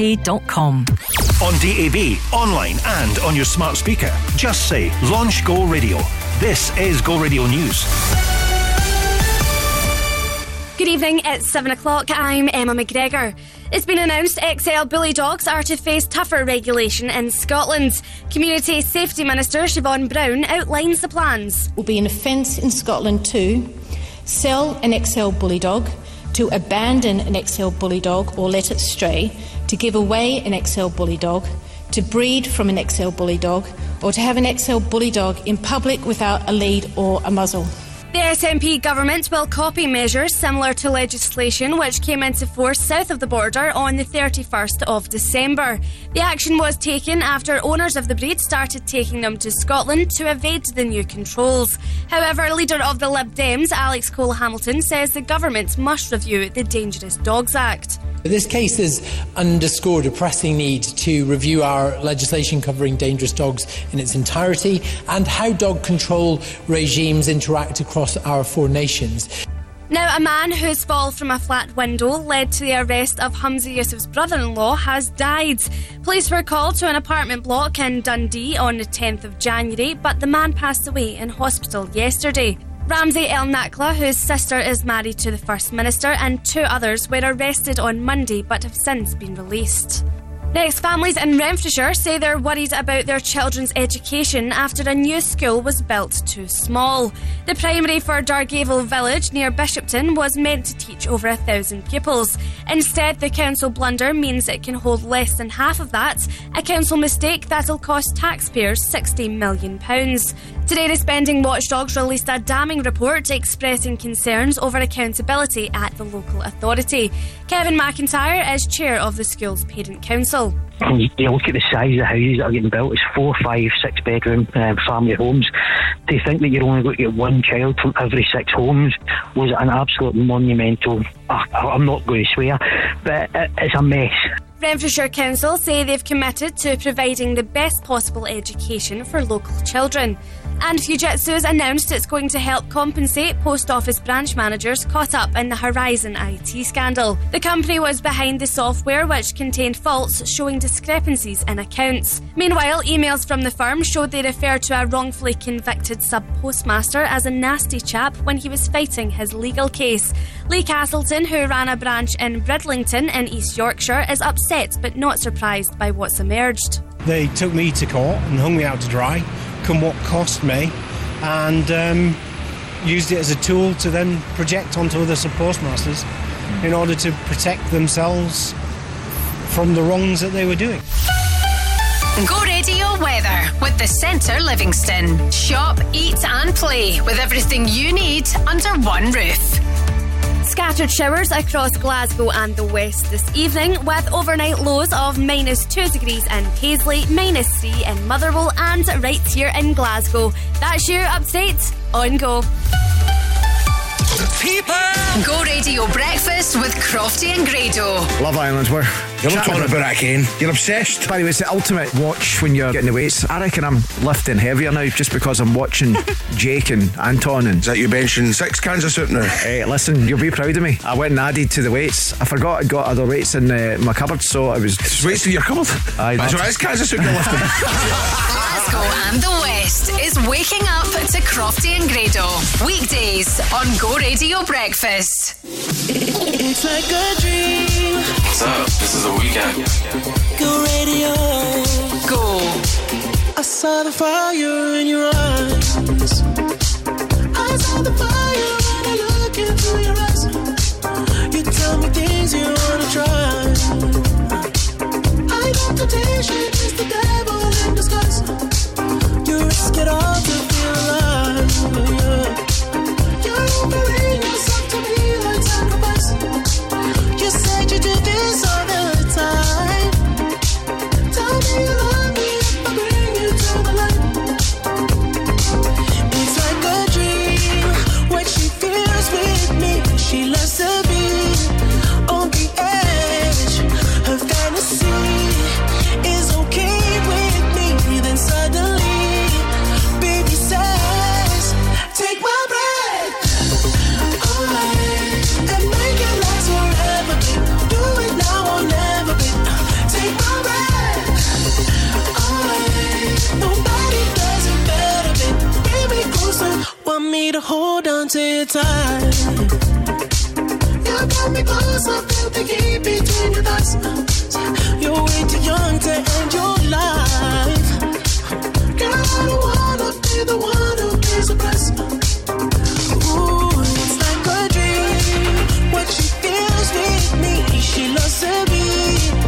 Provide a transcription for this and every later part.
uk.com. On DAB, online, and on your smart speaker, just say Launch Go Radio. This is Go Radio News. Good evening, it's 7 o'clock. I'm Emma McGregor. It's been announced XL bully dogs are to face tougher regulation in Scotland. Community Safety Minister Siobhan Brown outlines the plans. It will be an offence in Scotland to sell an XL bully dog, to abandon an XL bully dog or let it stray, to give away an XL bully dog, to breed from an XL bully dog, or to have an XL bully dog in public without a lead or a muzzle. The SNP government will copy measures similar to legislation which came into force south of the border on the 31st of December. The action was taken after owners of the breed started taking them to Scotland to evade the new controls. However, leader of the Lib Dems, Alex Cole Hamilton, says the government must review the Dangerous Dogs Act. This case has underscored a pressing need to review our legislation covering dangerous dogs in its entirety and how dog control regimes interact across our four nations. Now, a man whose fall from a flat window led to the arrest of Humza Yousaf's brother in law has died. Police were called to an apartment block in Dundee on the 10th of January, but the man passed away in hospital yesterday. Ramsay El Nakla, whose sister is married to the First Minister, and two others were arrested on Monday but have since been released. Next, families in Renfrewshire say they're worried about their children's education after a new school was built too small. The primary for Dargavel Village near Bishopton was meant to teach over a thousand pupils. Instead, the council blunder means it can hold less than half of that, a council mistake that'll cost taxpayers £60 million. Today, the Spending Watchdogs released a damning report expressing concerns over accountability at the local authority. Kevin McIntyre is chair of the school's parent council. When you look at the size of the houses that are getting built, it's four, five, six bedroom um, family homes. To think that you're only going to get one child from every six homes was an absolute monumental. Uh, I'm not going to swear, but it's a mess. Renfrewshire Council say they've committed to providing the best possible education for local children. And Fujitsu has announced it's going to help compensate post office branch managers caught up in the Horizon IT scandal. The company was behind the software which contained faults showing discrepancies in accounts. Meanwhile, emails from the firm showed they referred to a wrongfully convicted sub postmaster as a nasty chap when he was fighting his legal case. Lee Castleton, who ran a branch in Bridlington in East Yorkshire, is upset but not surprised by what's emerged. They took me to court and hung me out to dry come what cost me, and um, used it as a tool to then project onto other sub postmasters in order to protect themselves from the wrongs that they were doing. Go radio weather with the Centre Livingston. Shop, eat, and play with everything you need under one roof. Scattered showers across Glasgow and the west this evening, with overnight lows of minus 2 degrees in Paisley, minus 3 in Motherwell, and right here in Glasgow. That's your update on Go. People! Go Radio Breakfast with Crofty and Grado. Love Island, where you're not talking about it again. You're obsessed. By the way, it's the ultimate watch when you're getting the weights. I reckon I'm lifting heavier now just because I'm watching Jake and Anton. And Is that you benching six cans of soup now? Hey, listen, you'll be proud of me. I went and added to the weights. I forgot I'd got other weights in uh, my cupboard, so I was. It's weights in your cupboard? Aye, That's what it is, cans of soup you're lifting. Glasgow and the West is waking up to Crofty and Grado. Weekdays on Go Radio Your breakfast. It's like a dream. What's up? This is a weekend. Go radio. Go. I saw the fire in your eyes. I saw the fire when I look into your eyes. You tell me things you wanna try. I know temptation is the devil in disguise. You risk it all to said you do this all the hold on to your tight. You got me close, I feel the heat between your thighs. You're way too young to end your life. Girl, I don't wanna be the one who pays the price. Ooh, it's like a dream. What she feels with me, she loves to be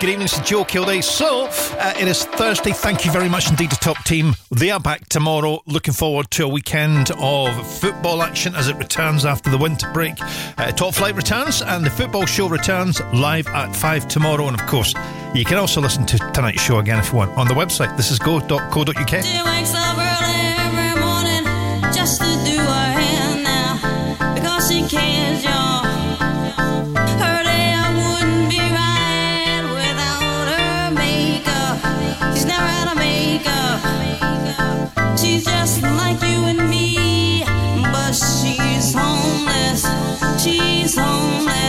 Good evening, Sir Joe Kilday. So, uh, it is Thursday. Thank you very much indeed to Top Team. They are back tomorrow. Looking forward to a weekend of football action as it returns after the winter break. Uh, Top Flight returns and the football show returns live at 5 tomorrow. And of course, you can also listen to tonight's show again if you want on the website. This is go.co.uk. song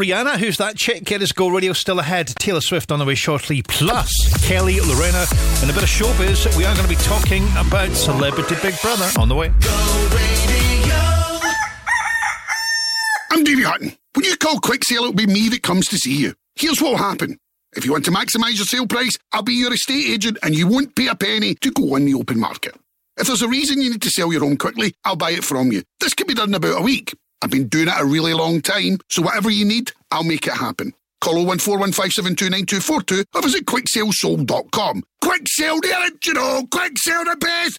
Rihanna, who's that chick? Get us Go Radio still ahead. Taylor Swift on the way shortly. Plus, Kelly, Lorena, and a bit of showbiz. We are going to be talking about Celebrity Big Brother on the way. I'm Davey Hutton. When you call Quick Sale, it'll be me that comes to see you. Here's what'll happen. If you want to maximise your sale price, I'll be your estate agent and you won't pay a penny to go on the open market. If there's a reason you need to sell your home quickly, I'll buy it from you. This can be done in about a week. I've been doing it a really long time, so whatever you need, I'll make it happen. Call 01415729242 or visit quicksalesold.com. Quick sale the original, quick sale the best,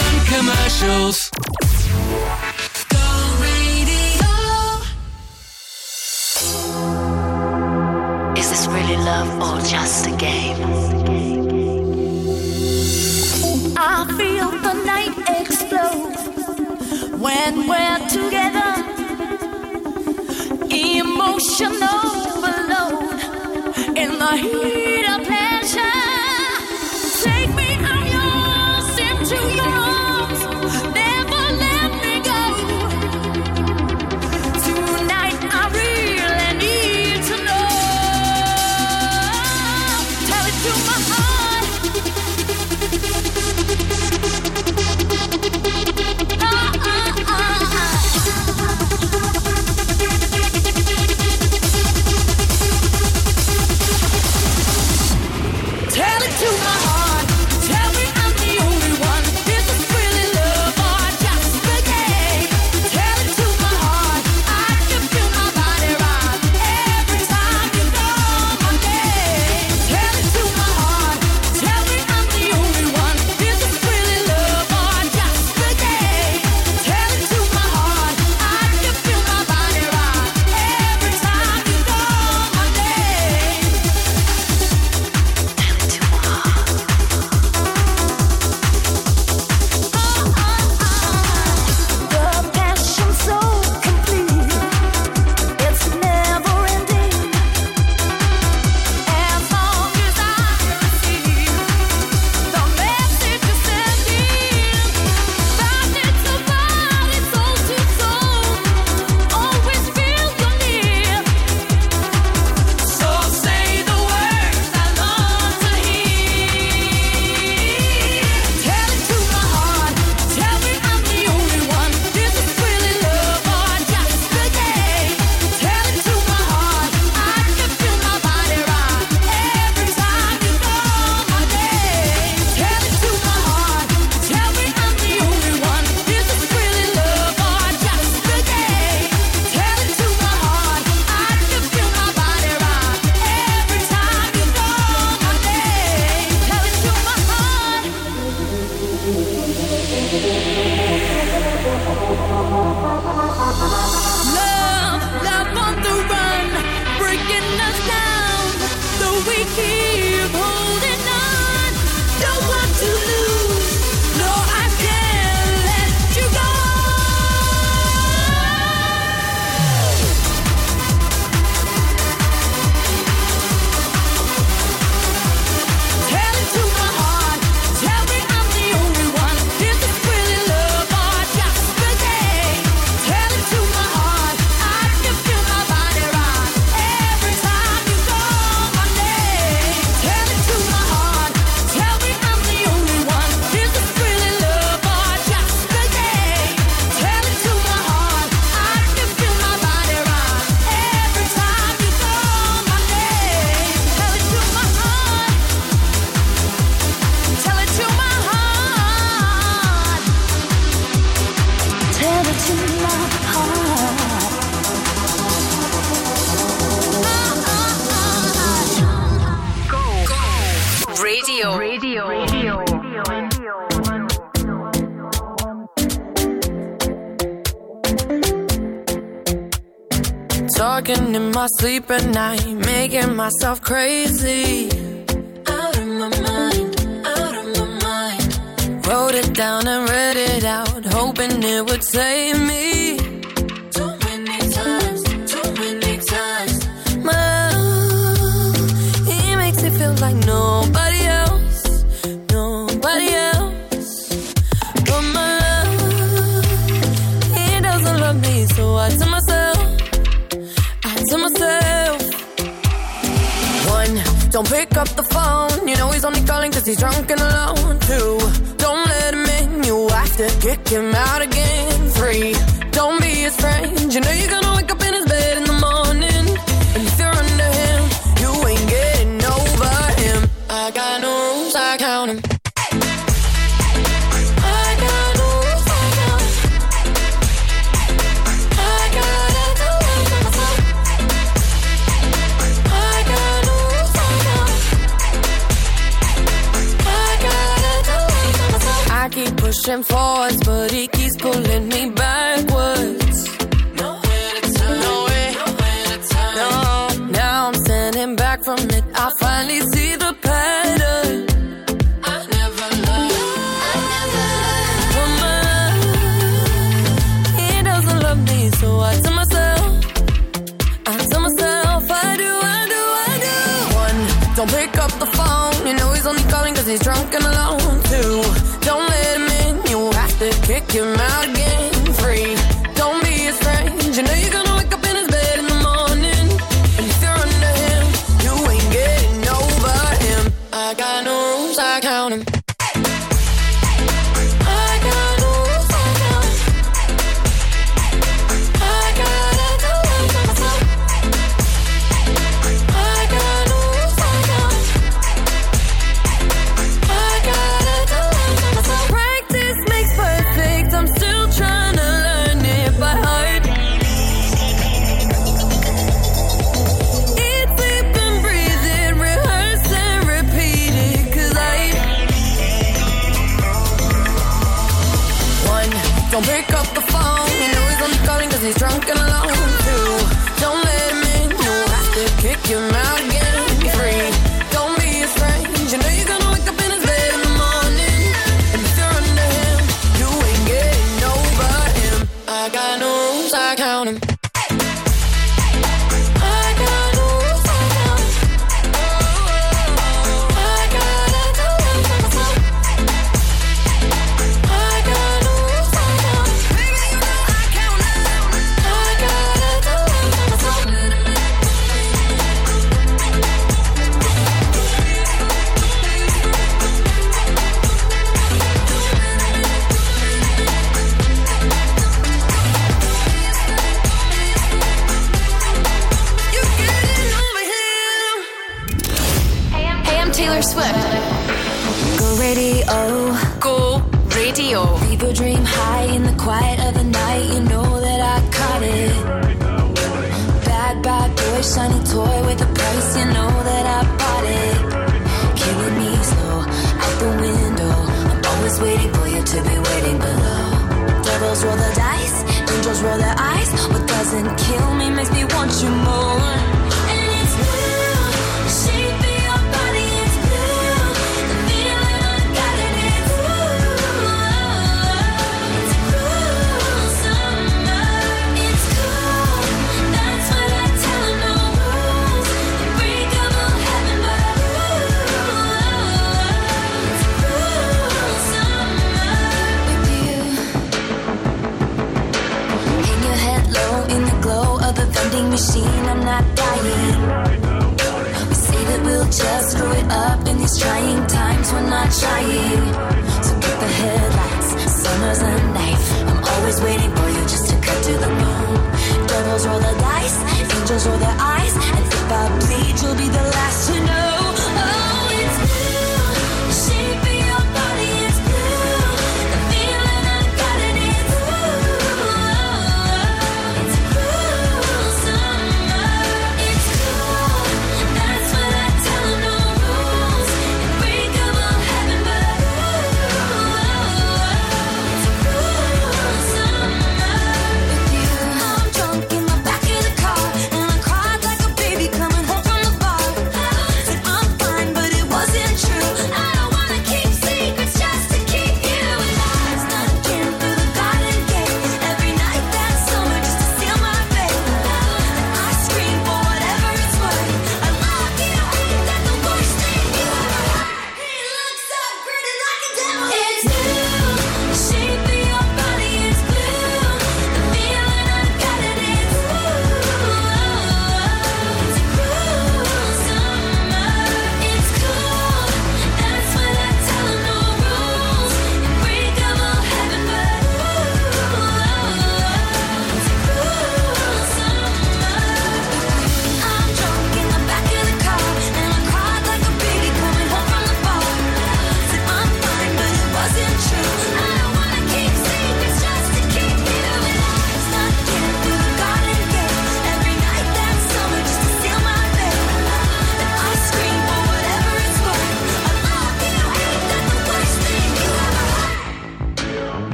Commercials. Is this really love or just a game? I feel the night explode when we're together. Emotional overload in the heat sleep at night, making myself crazy.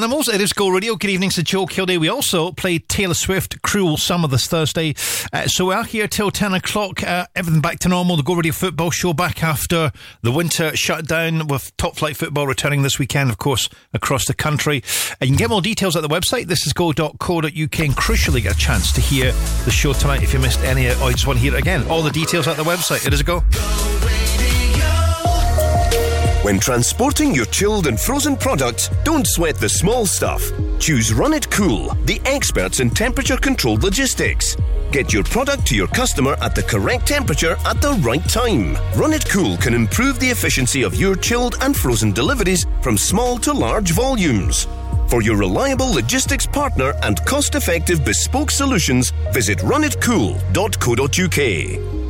Animals. It is Go Radio. Good evening, Sir Joe Kilday. We also played Taylor Swift, Cruel Summer this Thursday. Uh, so we're here till 10 o'clock. Uh, everything back to normal. The Go Radio football show back after the winter shutdown with top flight football returning this weekend, of course, across the country. And you can get more details at the website, This is and crucially get a chance to hear the show tonight if you missed any. Or you just want to hear it again. All the details at the website. It is a go. go when transporting your chilled and frozen products, don't sweat the small stuff. Choose Run It Cool, the experts in temperature controlled logistics. Get your product to your customer at the correct temperature at the right time. Run It Cool can improve the efficiency of your chilled and frozen deliveries from small to large volumes. For your reliable logistics partner and cost effective bespoke solutions, visit runitcool.co.uk.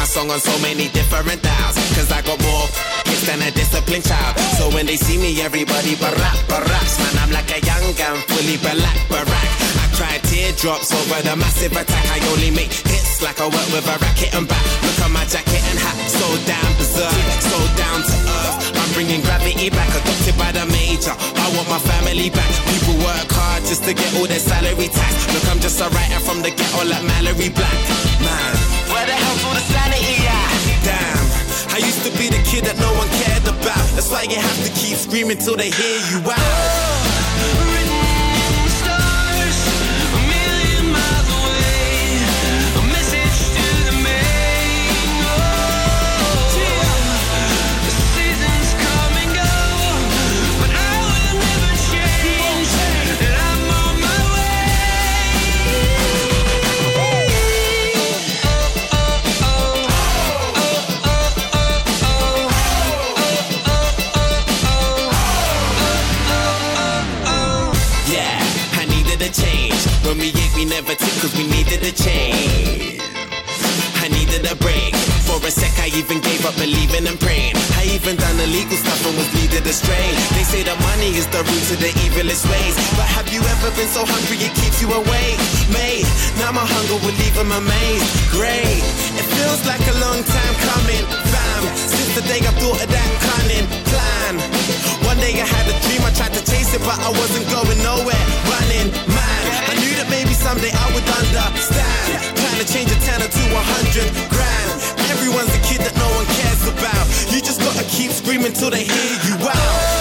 My song on so many different dials. Cause I got more hits than a disciplined child. So when they see me, everybody barack, baracks. Man, I'm like a young gun, fully black, barack. I cry teardrops over the massive attack. I only make hits like I work with a racket and back. Look at my jacket and hat, so down berserk, so down to earth. Bringing gravity back, adopted by the major. I want my family back. People work hard just to get all their salary tax. Look, I'm just a writer from the ghetto like Mallory Black. Man, where the hell's all the sanity at? Damn. I used to be the kid that no one cared about. That's why you have to keep screaming till they hear you out. When we ate, we never took cause we needed a change. I needed a break. For a sec, I even gave up believing and praying. I even done illegal stuff and was leaded astray. They say that money is the root to the evilest ways. But have you ever been so hungry it keeps you awake? Mate, now my hunger will leave them amazed. Great, it feels like a long time coming. Fam, since the day I thought of that cunning plan. One day I had a dream, I tried to chase it, but I wasn't going nowhere. Running, man. I knew that maybe someday I would understand. Trying to change a tenner to a hundred grand. Everyone's a kid that no one cares about. You just gotta keep screaming till they hear you out.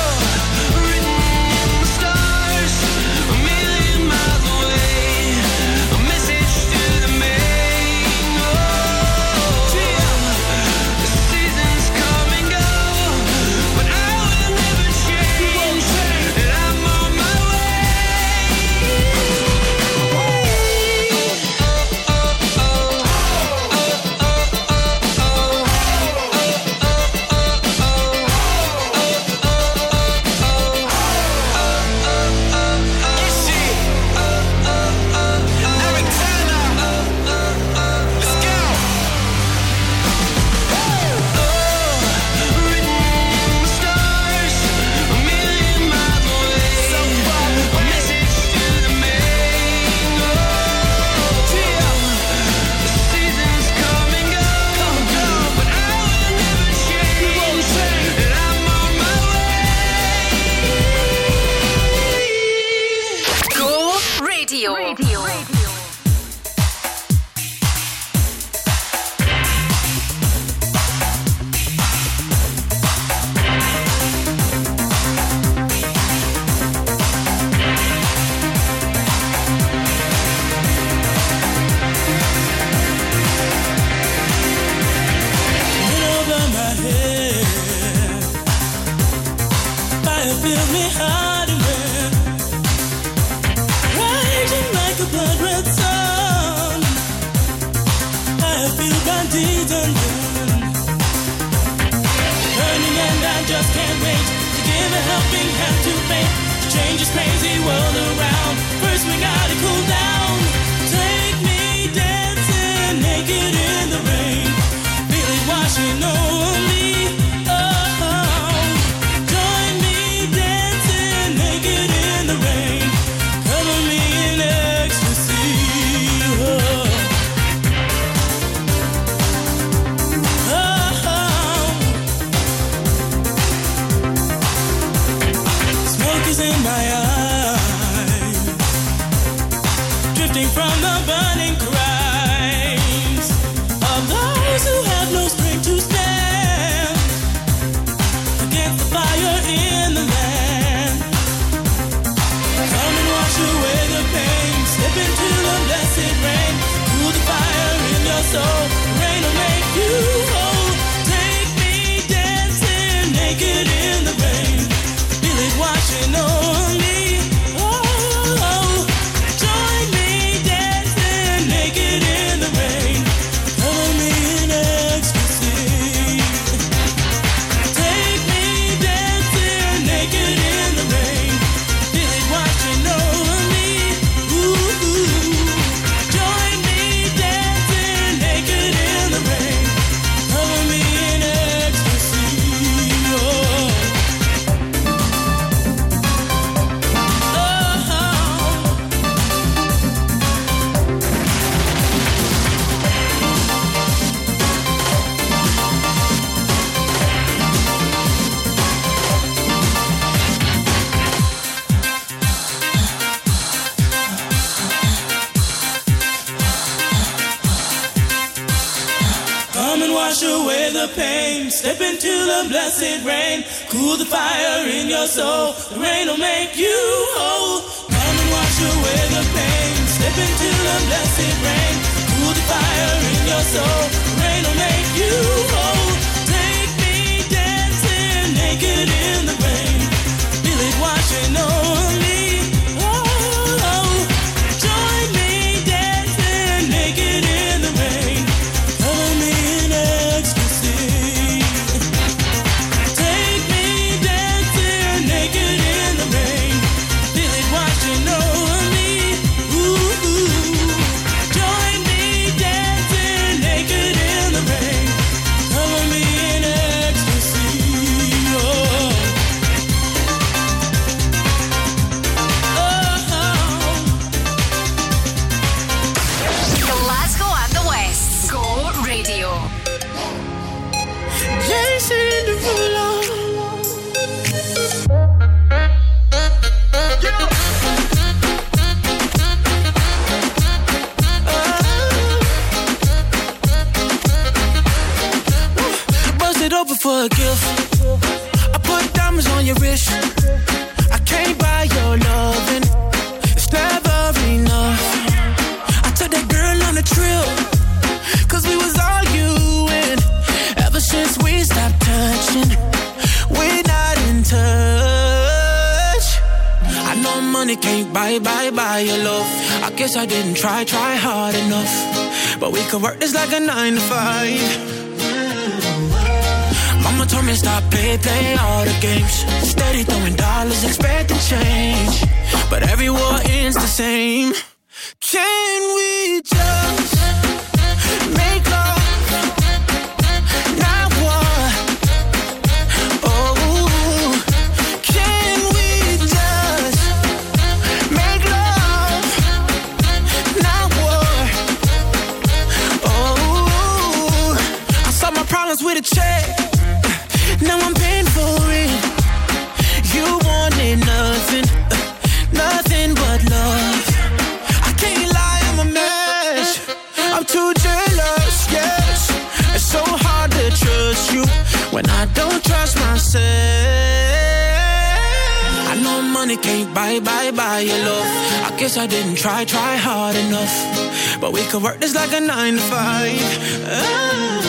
Could work this like a nine to five. Oh.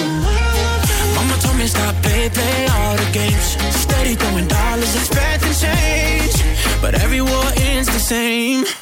Mama told me stop, play, play all the games. Steady throwing dollars, expecting change. But every war ends the same.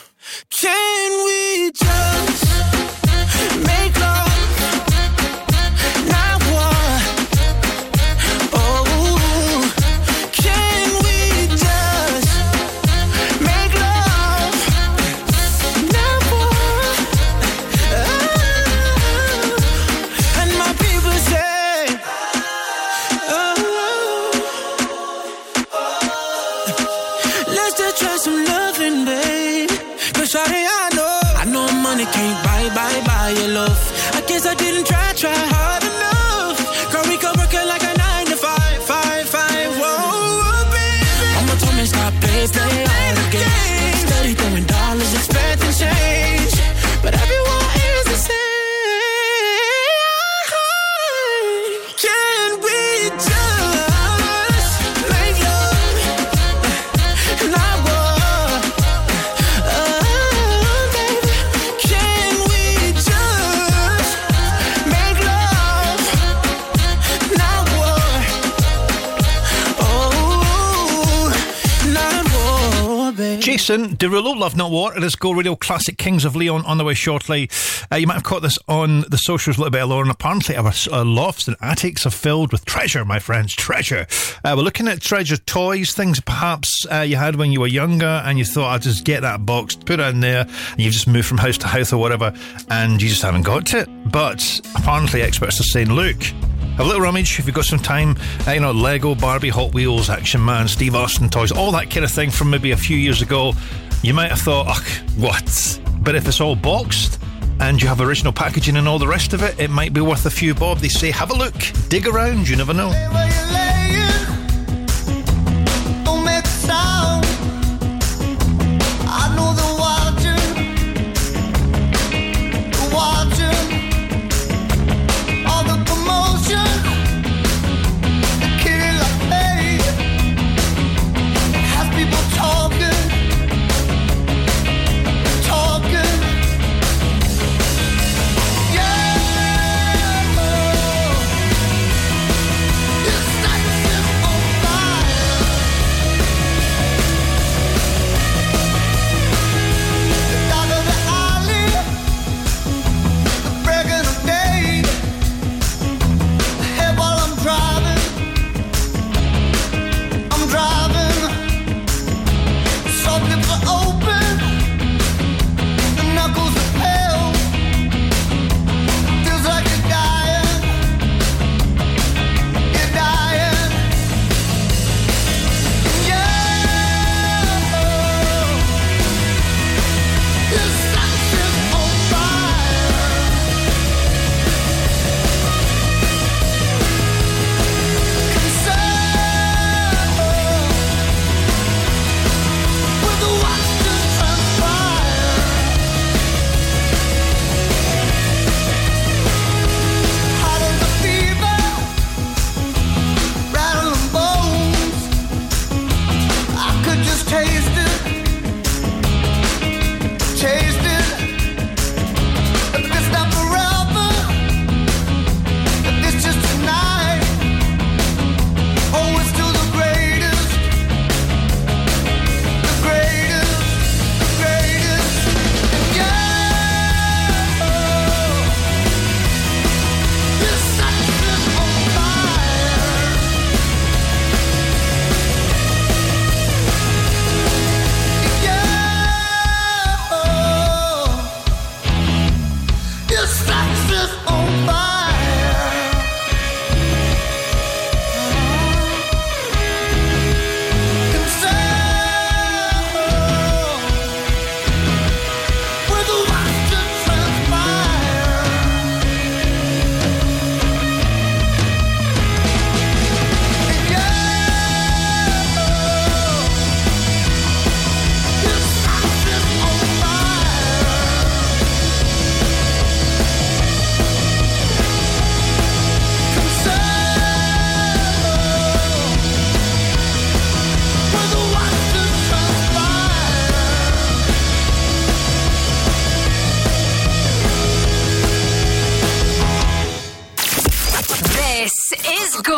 Derulo, Love Not War. It is Go Radio Classic Kings of Leon on the way shortly. Uh, you might have caught this on the socials a little bit earlier, and apparently our uh, lofts and attics are filled with treasure, my friends, treasure. Uh, we're looking at treasure toys, things perhaps uh, you had when you were younger, and you thought, I'll just get that box, put it in there, and you've just moved from house to house or whatever, and you just haven't got it. But apparently, experts are saying, look, have a little rummage if you've got some time. Uh, you know, Lego, Barbie, Hot Wheels, Action Man, Steve Austin toys, all that kind of thing from maybe a few years ago. You might have thought, ugh, what? But if it's all boxed and you have original packaging and all the rest of it, it might be worth a few bob. They say, have a look, dig around, you never know.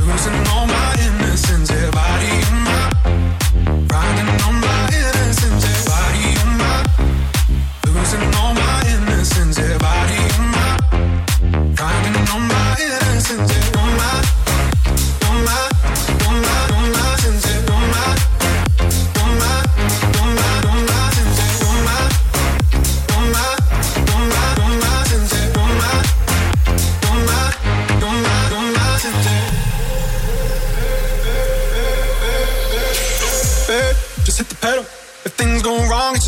losing all my innocence. Yeah, body on my,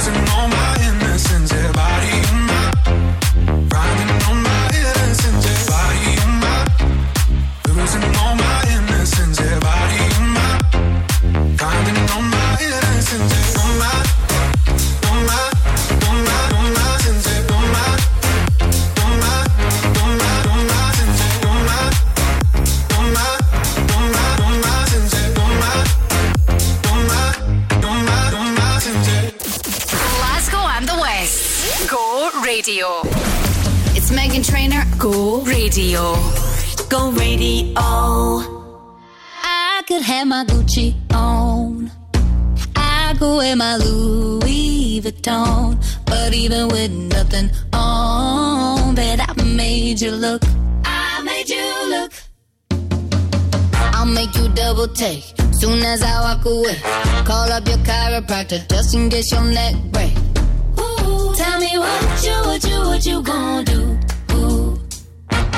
Losing all my Radio. Go radio. I could have my Gucci on. I could wear my Louis Vuitton. But even with nothing on, bet I made you look. I made you look. I'll make you double take. Soon as I walk away, call up your chiropractor just in case your neck break. Ooh, tell me what you, what you, what you gonna do?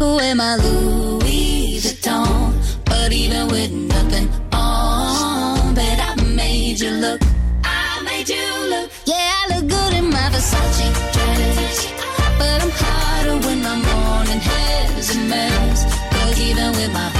wear my Louis Vuitton. But even with nothing on, bet I made you look. I made you look. Yeah, I look good in my Versace dress. But I'm hotter when my morning hair's a mess. Cause even with my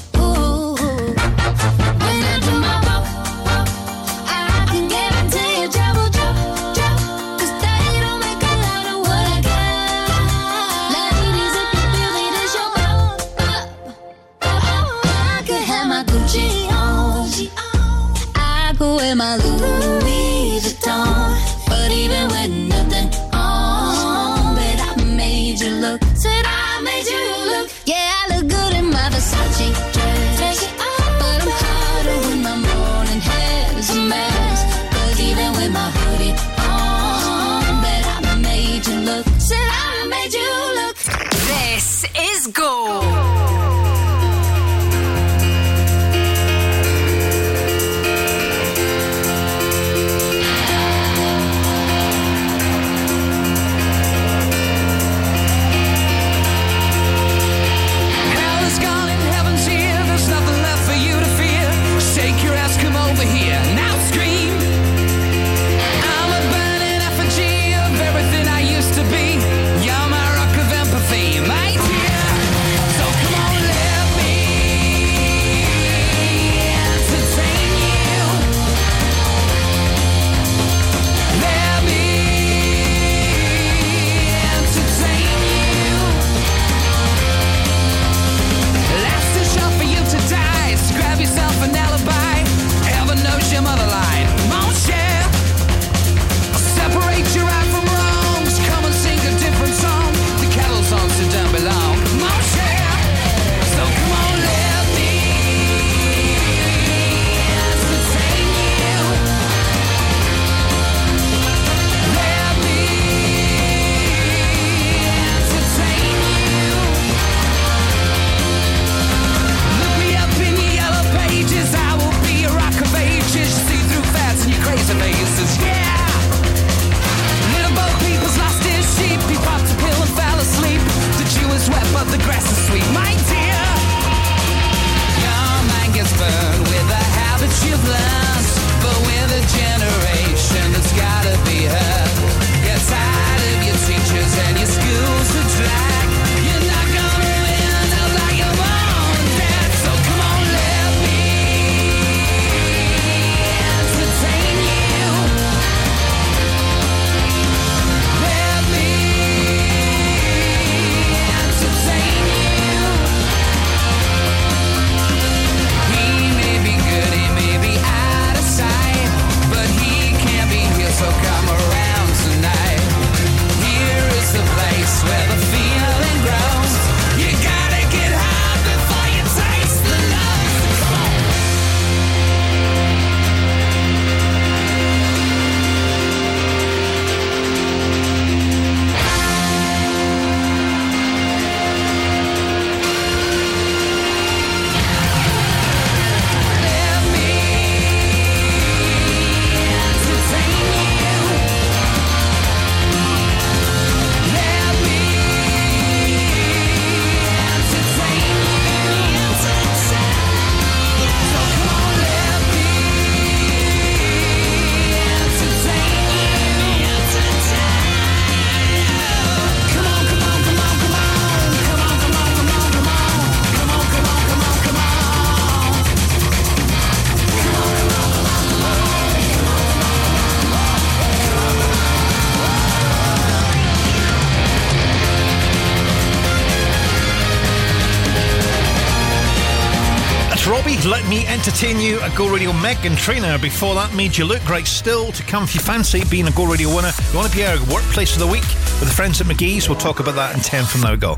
Entertain you. A Go Radio Meghan Trainor. Before that, made you look great. Still to come if you fancy being a Go Radio winner. You want to be our workplace of the week with the friends at McGee's. We'll talk about that in 10 from now. Go.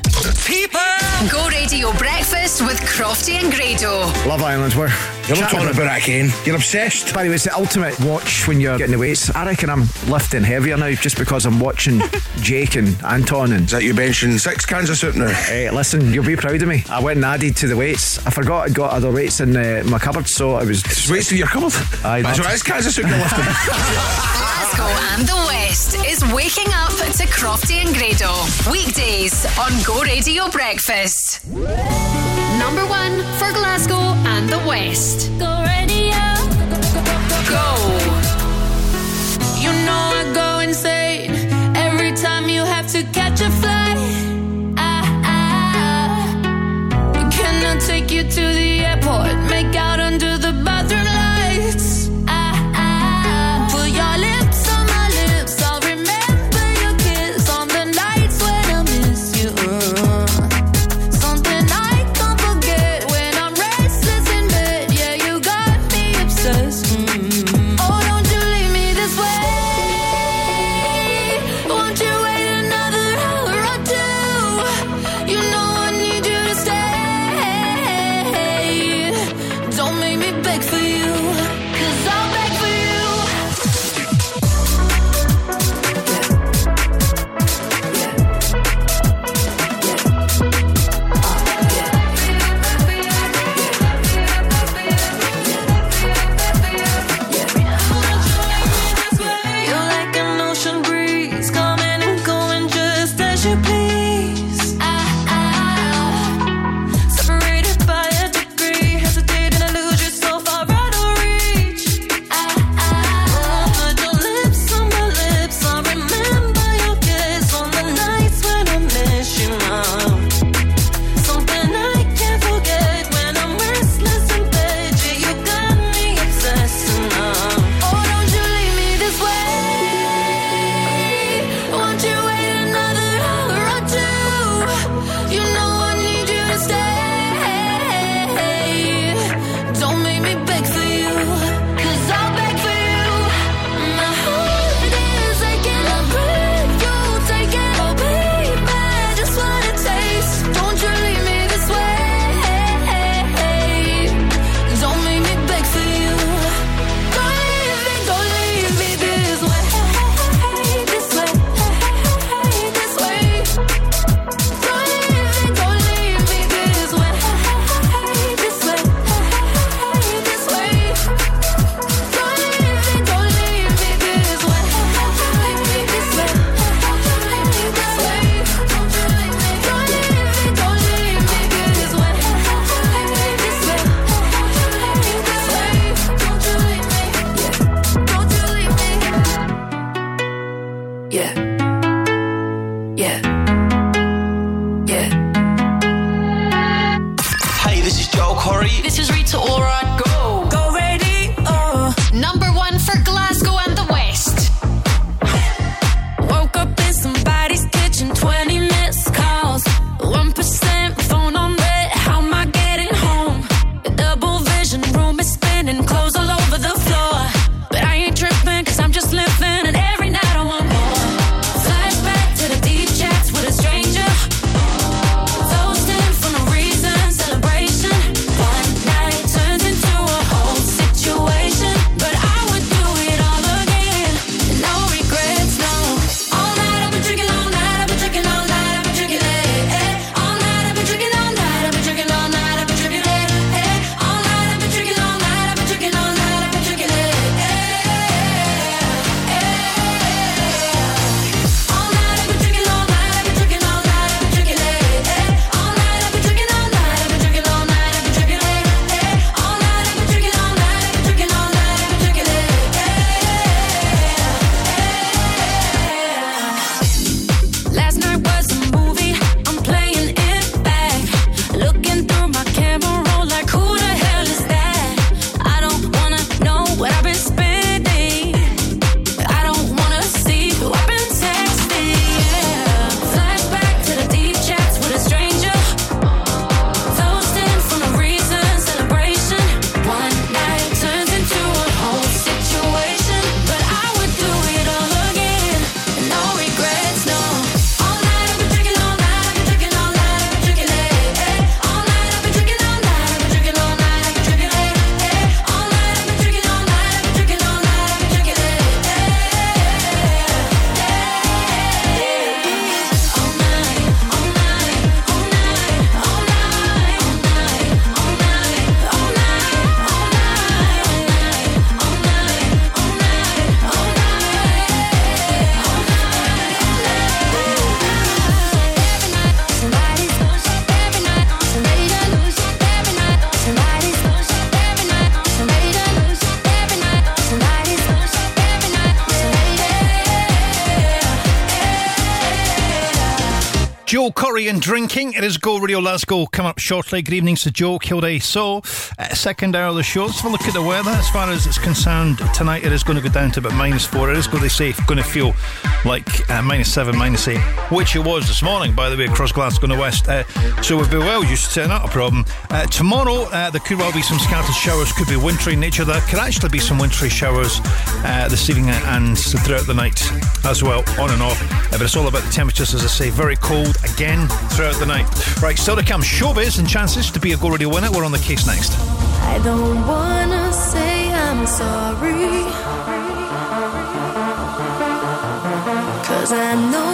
People! Go Radio Breakfast with Crofty and Grado. Love Island, we're. You're not talking about that again. You're obsessed. By the way, it's the ultimate watch when you're getting the weights. I reckon I'm lifting heavier now just because I'm watching Jake and Anton and. Is that you benching six cans of soup now? Hey, listen, you'll be proud of me. I went and added to the weights. I forgot I'd got other weights in uh, my cupboard, so I was. It's weights in your cupboard? Aye, That's what it is, cans of soup you're lifting. Glasgow and the West waking up to Crofty and Grado. Weekdays on Go Radio Breakfast. Number one for Glasgow and the West. Go radio. Go. You know I go insane every time you have to catch a flight. Ah, ah. I, I cannot take you to the airport, make out and drinking. It is Go Radio Glasgow coming up shortly. Good evening to Joe Kilday. So, uh, second hour of the show. Let's have a look at the weather. As far as it's concerned, tonight it is going to go down to about minus four. It is going to say going to feel like uh, minus seven, minus eight, which it was this morning, by the way, across Glasgow and the west. Uh, so we'll be well used to. Not a problem. Uh, tomorrow uh, there could well be some scattered showers. Could be wintry in nature. There could actually be some wintry showers uh, this evening and throughout the night as well, on and off. Uh, but it's all about the temperatures, as I say, very cold again throughout the night. Right, still to come, showbiz and chances to be a Go Radio winner. We're on the case next. I don't wanna say I'm sorry. Cause I know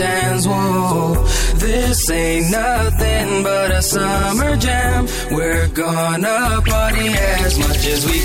tans. Whoa, this ain't nothing but a summer jam. We're gonna party as much as we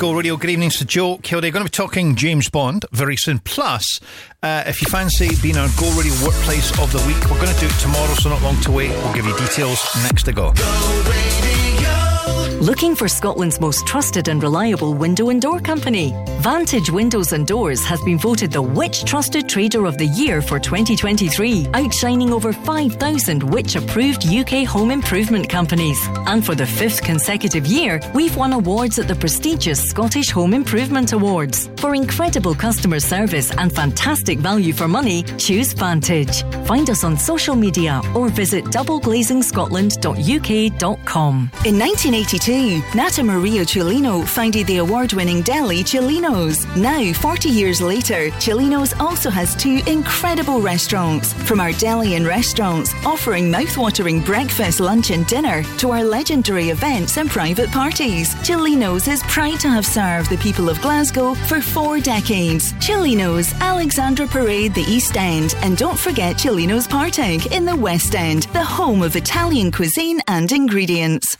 Go Radio. Good evening, to Joe Kilday. Going to be talking James Bond very soon. Plus, uh, if you fancy being our Go Radio Workplace of the Week, we're going to do it tomorrow, so not long to wait. We'll give you details next to go. go Looking for Scotland's most trusted and reliable window and door company? Vantage Windows and Doors has been voted the Which Trusted Trader of the Year for 2023, outshining over 5,000 Which approved UK home improvement companies. And for the fifth consecutive year, we've won awards at the prestigious Scottish Home Improvement Awards. For incredible customer service and fantastic value for money, choose Vantage find us on social media or visit doubleglazingscotland.uk.com. In 1982, Nata Maria Celino founded the award winning deli Celino's. Now, 40 years later, Celino's also has two incredible restaurants. From our deli and restaurants, offering mouth-watering breakfast, lunch, and dinner, to our legendary events and private parties, Celino's is proud to have served the people of Glasgow for four decades. Celino's, Alexandra Parade, the East End, and don't forget Celino's. Paolino's Partick in the West End, the home of Italian cuisine and ingredients.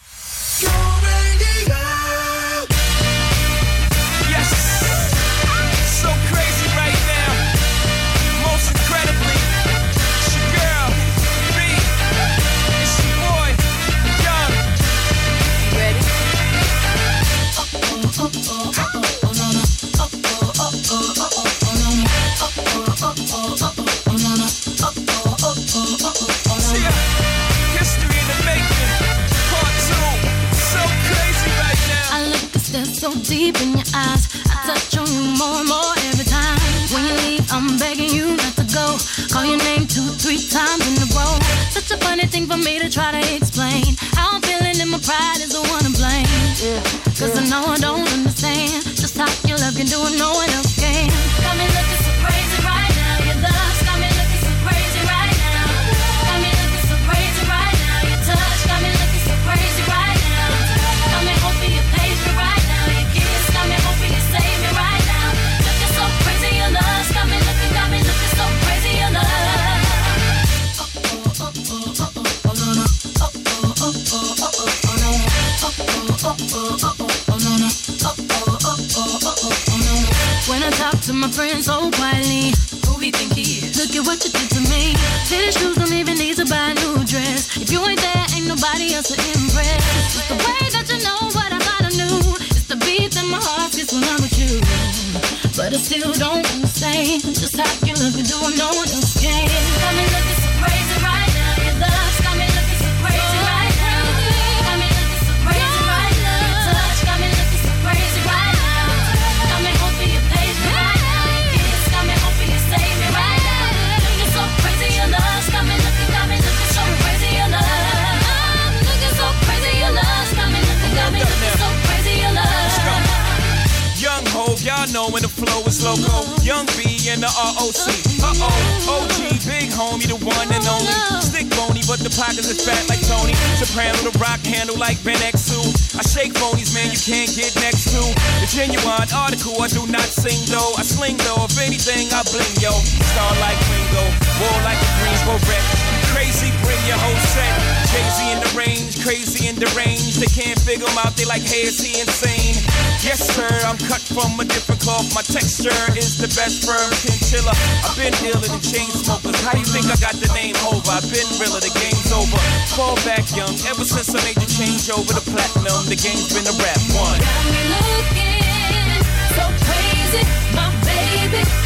crown the rock handle like Ben X2. I shake phonies, man, you can't get next to. The genuine article, I do not sing though. I sling though, if anything, I bling yo. Star like Ringo, war like a Greensboro wreck. Crazy, bring your whole set. Crazy in the range, crazy in the range. They can't figure them out, they like, hey, is he insane? Yes, sir, I'm cut from a different cloth. My texture is the best firm chinchilla. I've been dealing in chain smokers. How you think I got the name over? I've been realer, the game's over. Fall back young, ever since I made the change over to platinum, the game's been a rap one. Got me looking so crazy, my baby.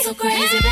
so crazy.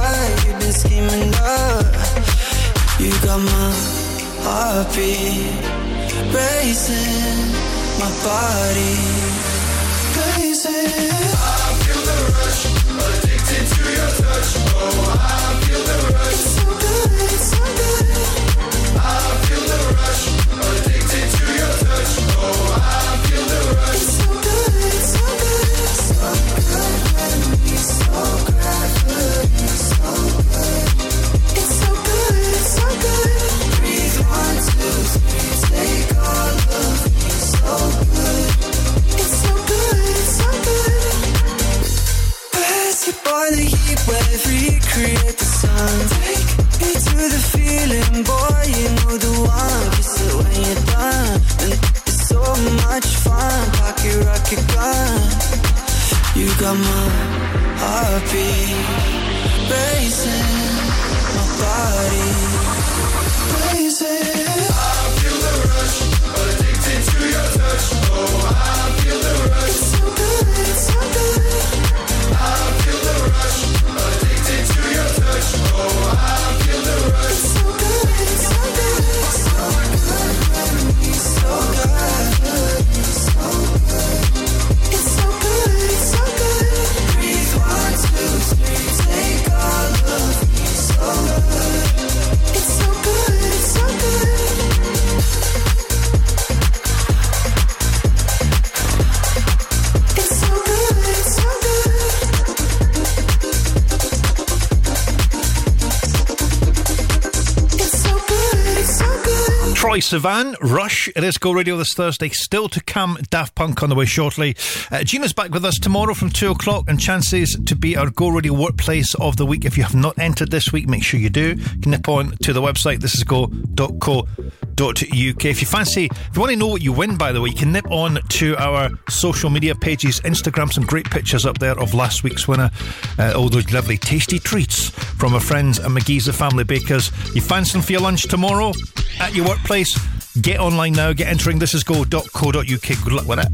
got my heartbeat racing, my body racing. I feel the rush, addicted to your touch. Oh, I feel the rush. Troye Sivan, Rush. It is Go Radio this Thursday. Still to come, Daft Punk on the way shortly. Uh, Gina's back with us tomorrow from 2 o'clock and chances to be our Go Radio Workplace of the Week. If you have not entered this week, make sure you do. Nip on to the website. This is go.co.uk. If you fancy, if you want to know what you win, by the way, you can nip on to our social media pages. Instagram, some great pictures up there of last week's winner. Uh, all those lovely tasty treats from our friends at McGhee's The Family Bakers. You fancy them for your lunch tomorrow at your workplace? Get online now, get entering this is go.co.uk. Good luck with it.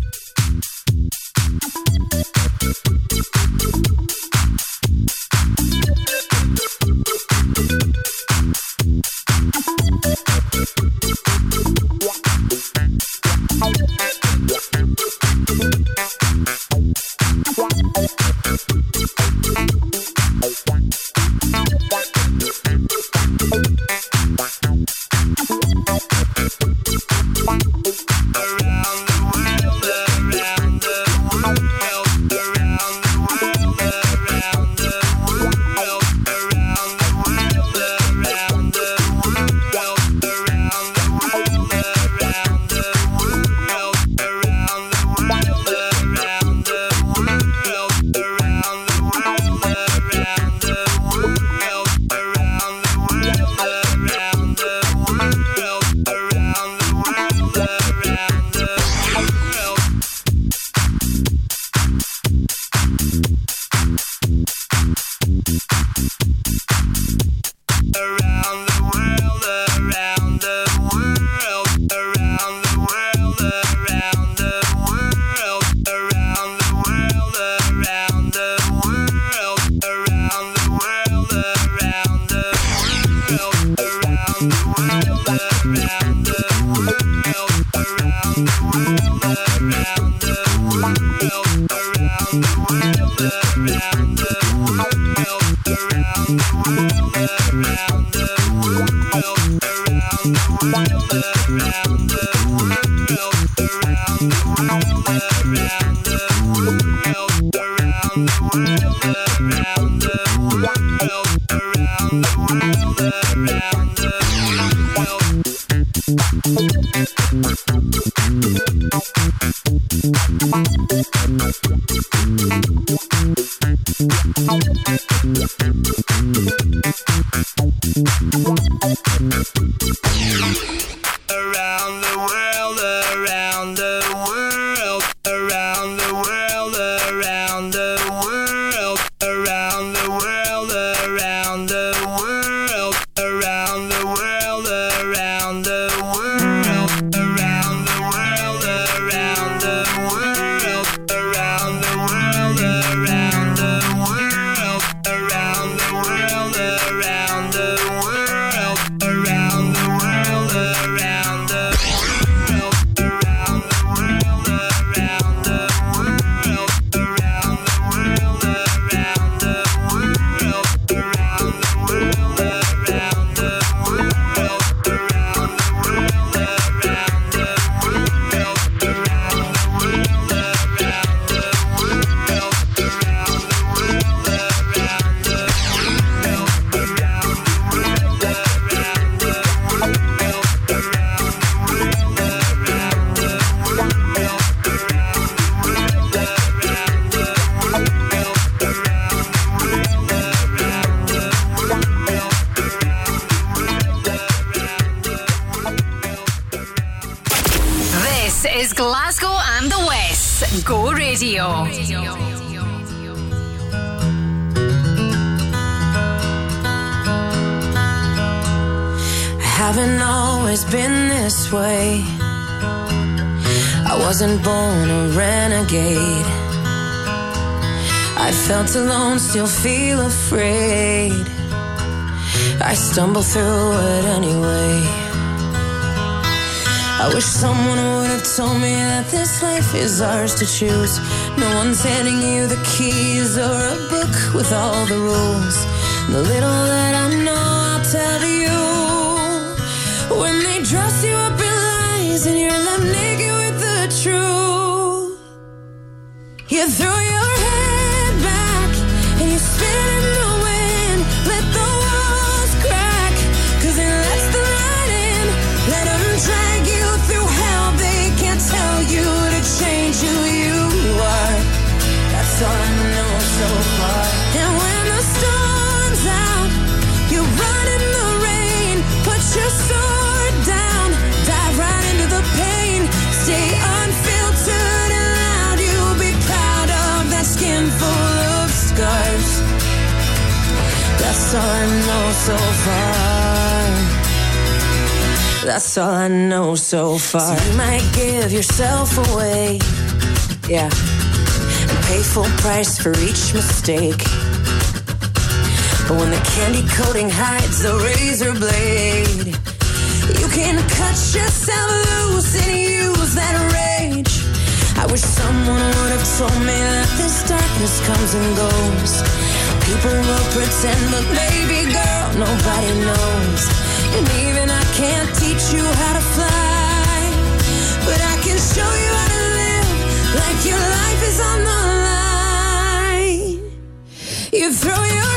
to choose. No one's handing you the keys or a book with all the rules. The little so far. So you might give yourself away. Yeah. And pay full price for each mistake. But when the candy coating hides the razor blade, you can cut yourself loose and use that rage. I wish someone would have told me that this darkness comes and goes. People will pretend, but baby girl, nobody knows. And even I can't teach you how to fly. You throw your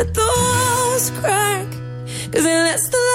let the walls crack, cause it lets the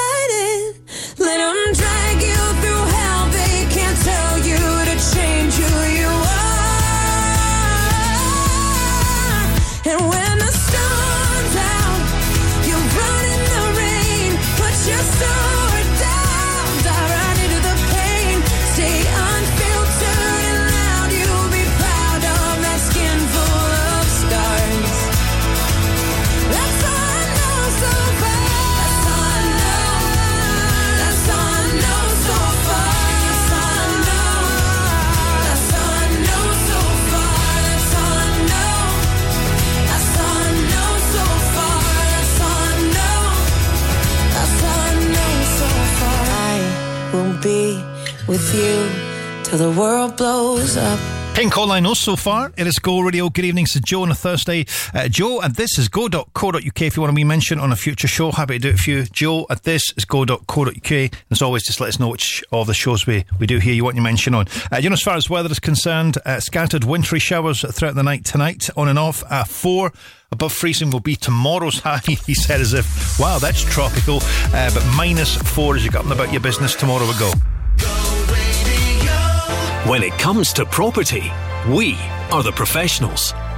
with you till the world blows up. Pink all I know oh, so far. It is Go Radio. Good evening. This is Joe on a Thursday. Uh, Joe, and this is go.co.uk. If you want to be mentioned on a future show, happy to do it for you. Joe, at this is go.co.uk. As always, just let us know which of the shows we, we do here you want your mention on. Uh, you know, as far as weather is concerned, uh, scattered wintry showers throughout the night tonight, on and off at four above freezing will be tomorrow's high. he said, as if, wow, that's tropical. Uh, but minus four as you got up and about your business tomorrow ago. When it comes to property, we are the professionals.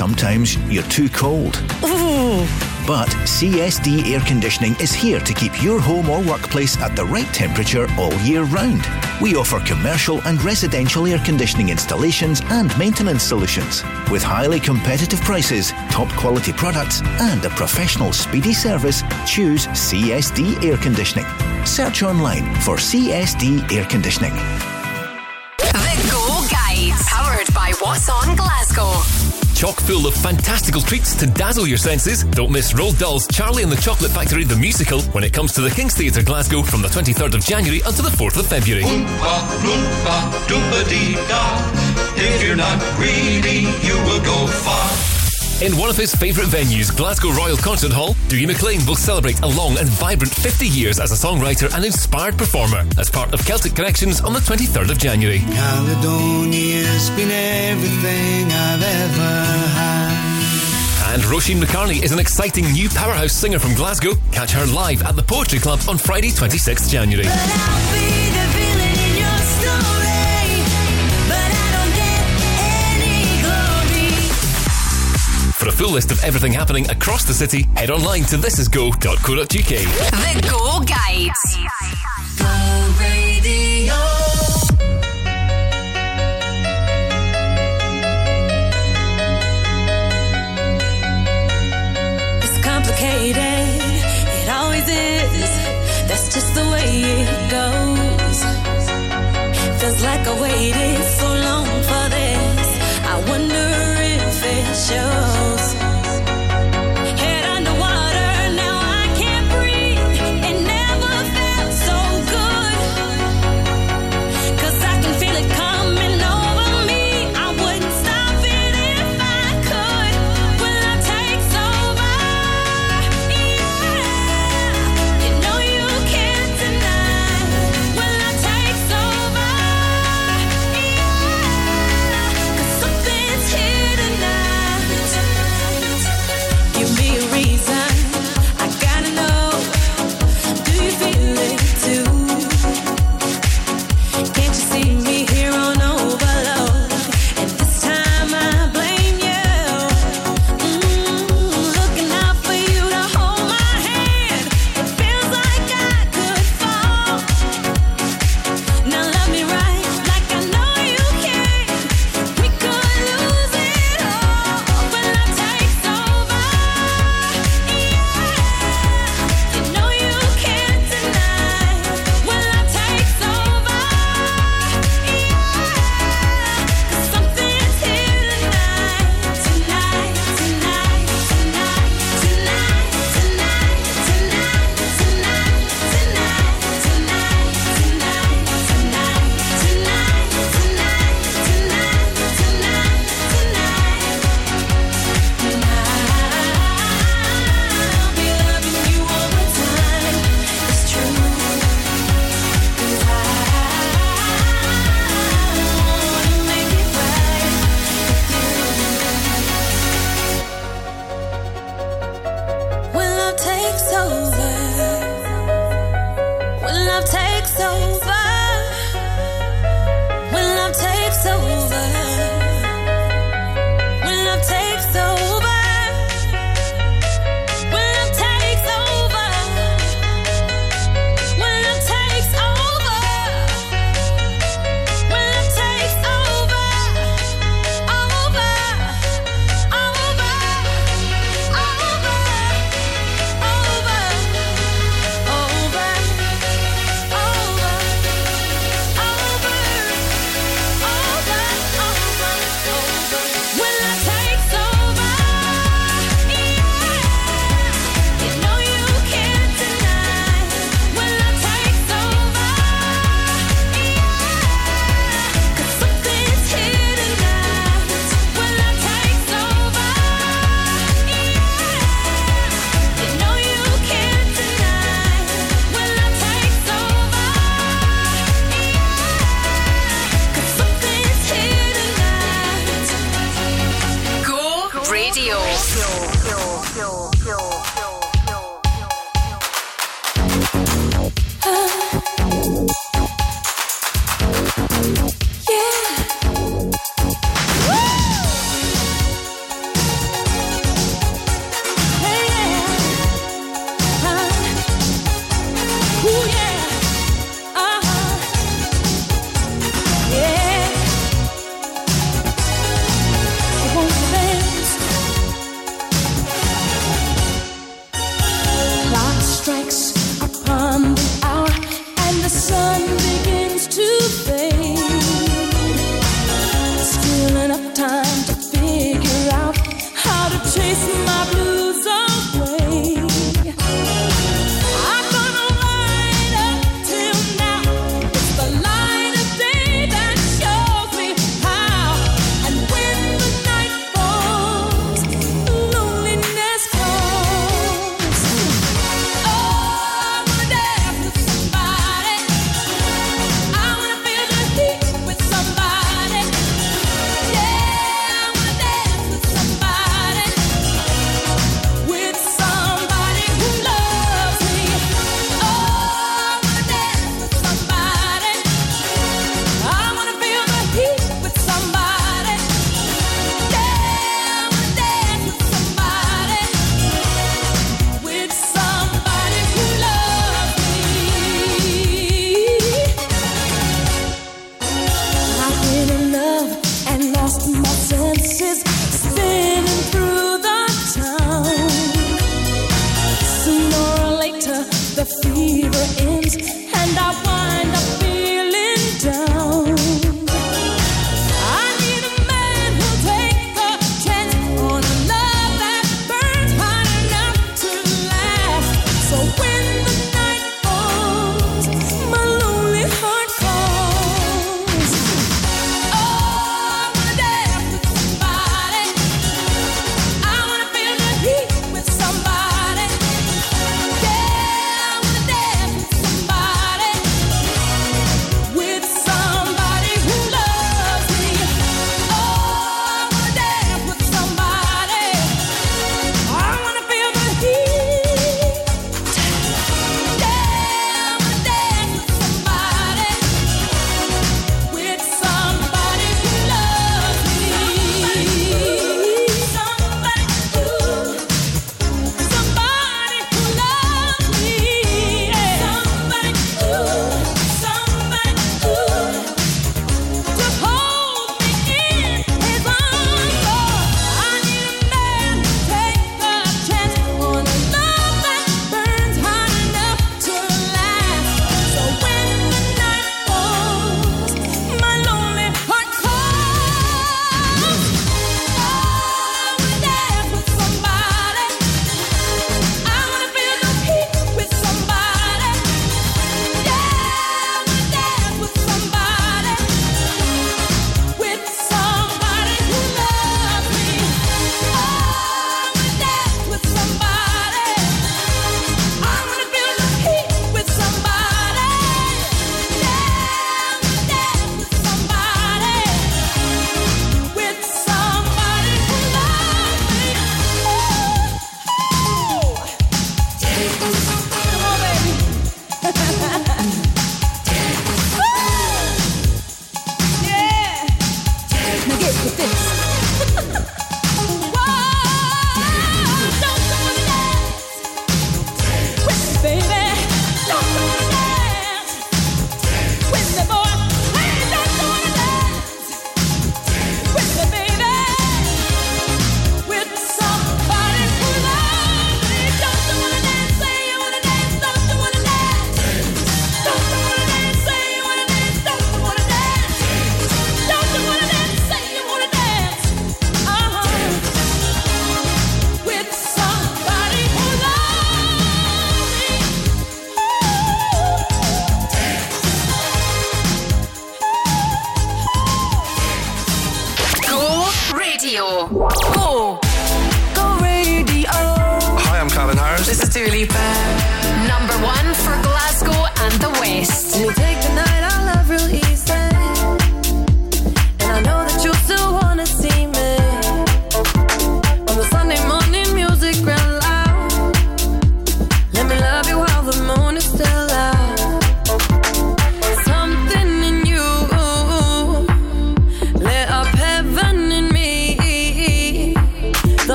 Sometimes you're too cold. Ooh. But CSD Air Conditioning is here to keep your home or workplace at the right temperature all year round. We offer commercial and residential air conditioning installations and maintenance solutions. With highly competitive prices, top quality products, and a professional speedy service, choose CSD Air Conditioning. Search online for CSD Air Conditioning. The Go Guide, powered by What's On Glasgow. Chock full of fantastical treats to dazzle your senses. Don't miss Roald Dahl's Charlie and the Chocolate Factory the musical when it comes to the King's Theatre Glasgow from the 23rd of January until the 4th of February. Oompa, loompa. If you're not greedy, you will go far. In one of his favourite venues, Glasgow Royal Concert Hall, Dougie MacLean will celebrate a long and vibrant 50 years as a songwriter and inspired performer as part of Celtic Connections on the 23rd of January. Caledonia's been everything I've ever had. And Roisin McCarney is an exciting new powerhouse singer from Glasgow. Catch her live at the Poetry Club on Friday, 26th January. For a full list of everything happening across the city, head online to thisisgo.co.uk. The Go Guide. Go Radio. It's complicated, it always is. That's just the way it goes. Feels like I waited so long for this. I wonder if it shows.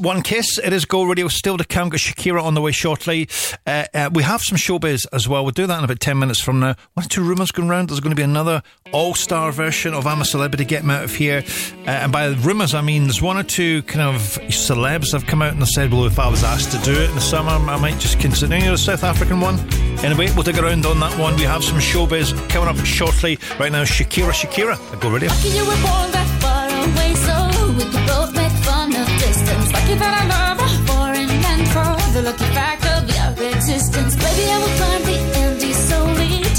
One Kiss. It is Go Radio. Still to come. Got Shakira on the way shortly. Uh, uh, we have some showbiz as well. We'll do that in about 10 minutes from now. One or two rumours going round. There's going to be another all star version of I'm a Celebrity, Get Me Out of Here. Uh, and by rumours, I mean there's one or two kind of celebs have come out and said, well, if I was asked to do it in the summer, I might just consider you know, the South African one. Anyway, we'll dig around on that one. We have some showbiz coming up shortly. Right now, Shakira, Shakira. Go Radio. lucky that I love her for and for the lucky fact of your existence. Baby, I will climb the end solely.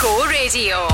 Go Radio.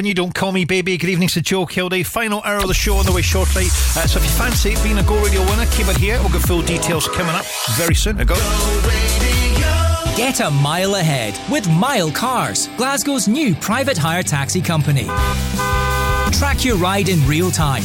Avenue, don't call me baby. Good evening to Joe Kilday. Final hour of the show on the way shortly. Uh, so if you fancy being a Go Radio winner, keep it here. We'll get full details coming up very soon. Go. Get a mile ahead with Myle Cars, Glasgow's new private hire taxi company. Track your ride in real time.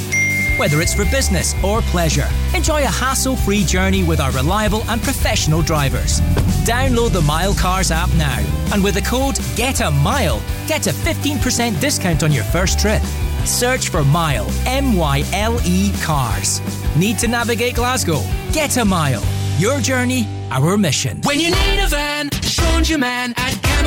Whether it's for business or pleasure, enjoy a hassle free journey with our reliable and professional drivers. Download the Myle Cars app now, and with the code GET A MILE, get a 15% discount on your first trip. Search for Myle, M Y L E Cars. Need to navigate Glasgow? Get a Myle. Your journey, our mission. When you need a van, Sean's your man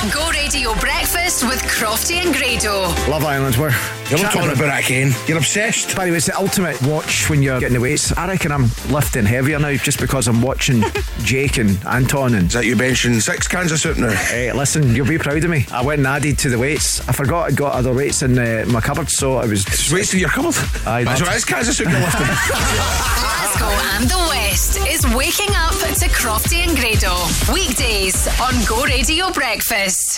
People! Go Radio Breakfast with Crofty and Grado. Love Island, where You're not talking about that again. You're obsessed. By the way, it's the ultimate watch when you're getting the weights. I reckon I'm lifting heavier now just because I'm watching Jake and Anton. And Is that you benching six cans of soup now? Hey, listen, you'll be proud of me. I went and added to the weights. I forgot I'd got other weights in uh, my cupboard, so I was. Weights in your cupboard? Aye, That's what it is, cans of soup you're lifting. Glasgow and the West is waking up to Crofty and Grado. Weekdays on Go Radio Breakfast.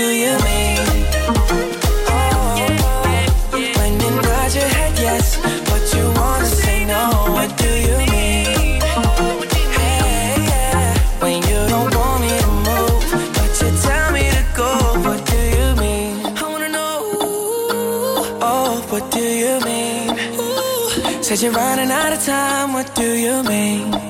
do you mean? Oh, when you nod your head yes, but you wanna say no. What do you mean? Hey, yeah. When you don't want me to move, but you tell me to go. What do you mean? I wanna know. Oh, what do you mean? Said you're running out of time. What do you mean?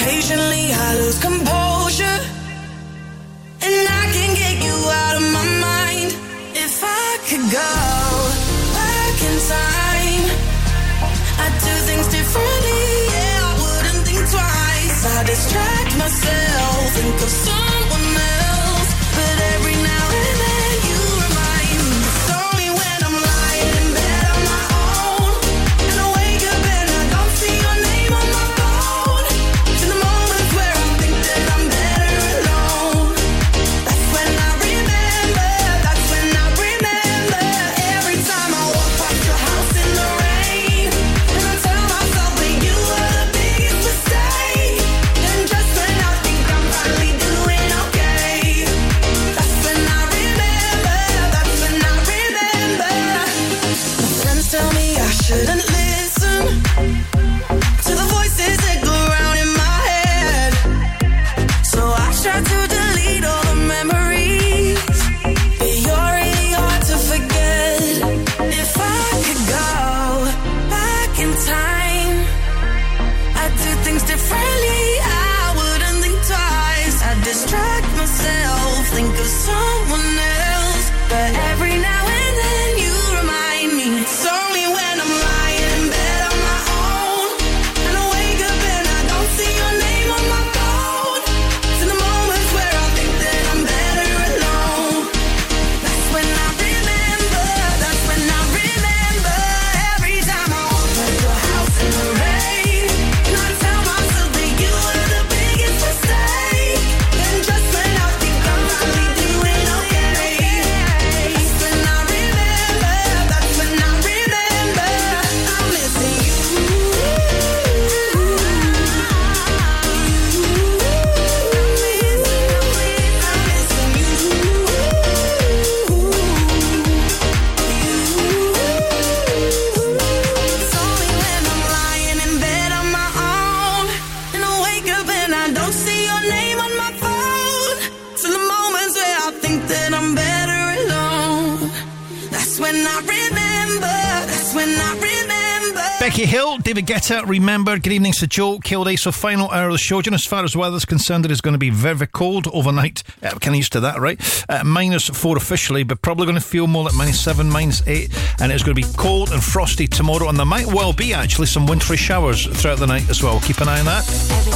Occasionally I lose composure, and I can get you out of my mind. If I could go back in time, I'd do things differently. Yeah, I wouldn't think twice. I distract myself, think of. Remember. Good evening, Sir Joe. Kilday. So, final hour of the show. You as far as weather's concerned, it is going to be very, very cold overnight. Uh, kind of used to that, right? Uh, minus four officially, but probably going to feel more like minus seven, minus eight. And it's going to be cold and frosty tomorrow. And there might well be actually some wintry showers throughout the night as well. Keep an eye on that.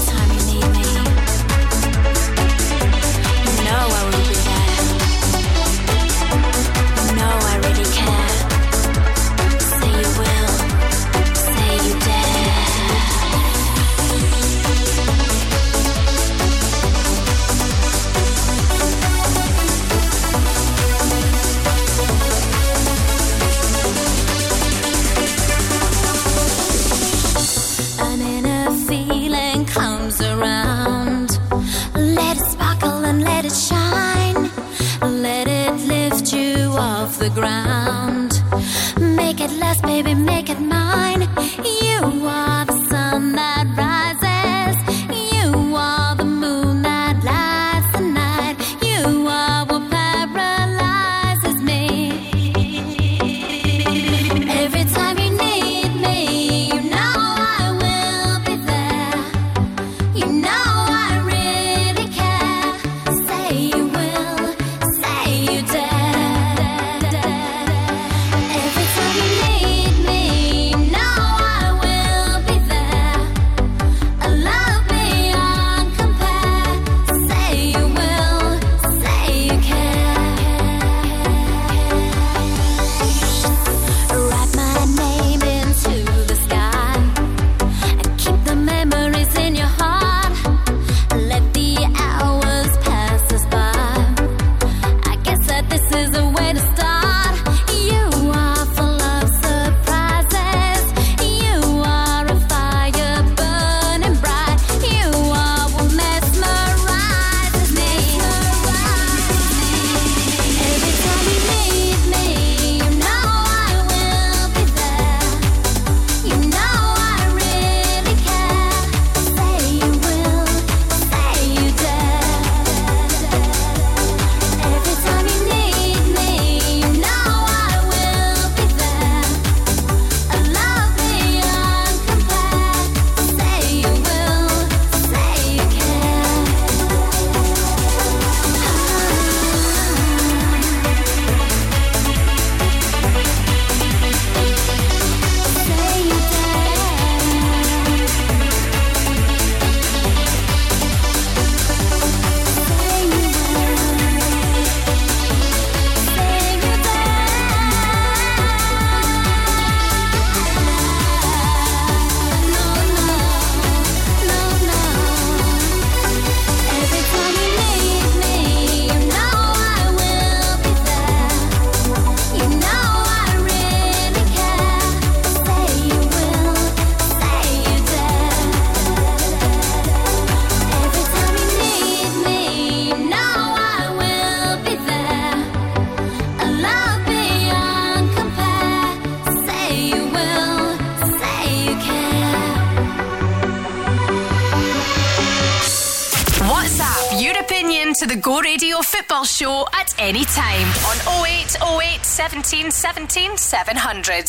700.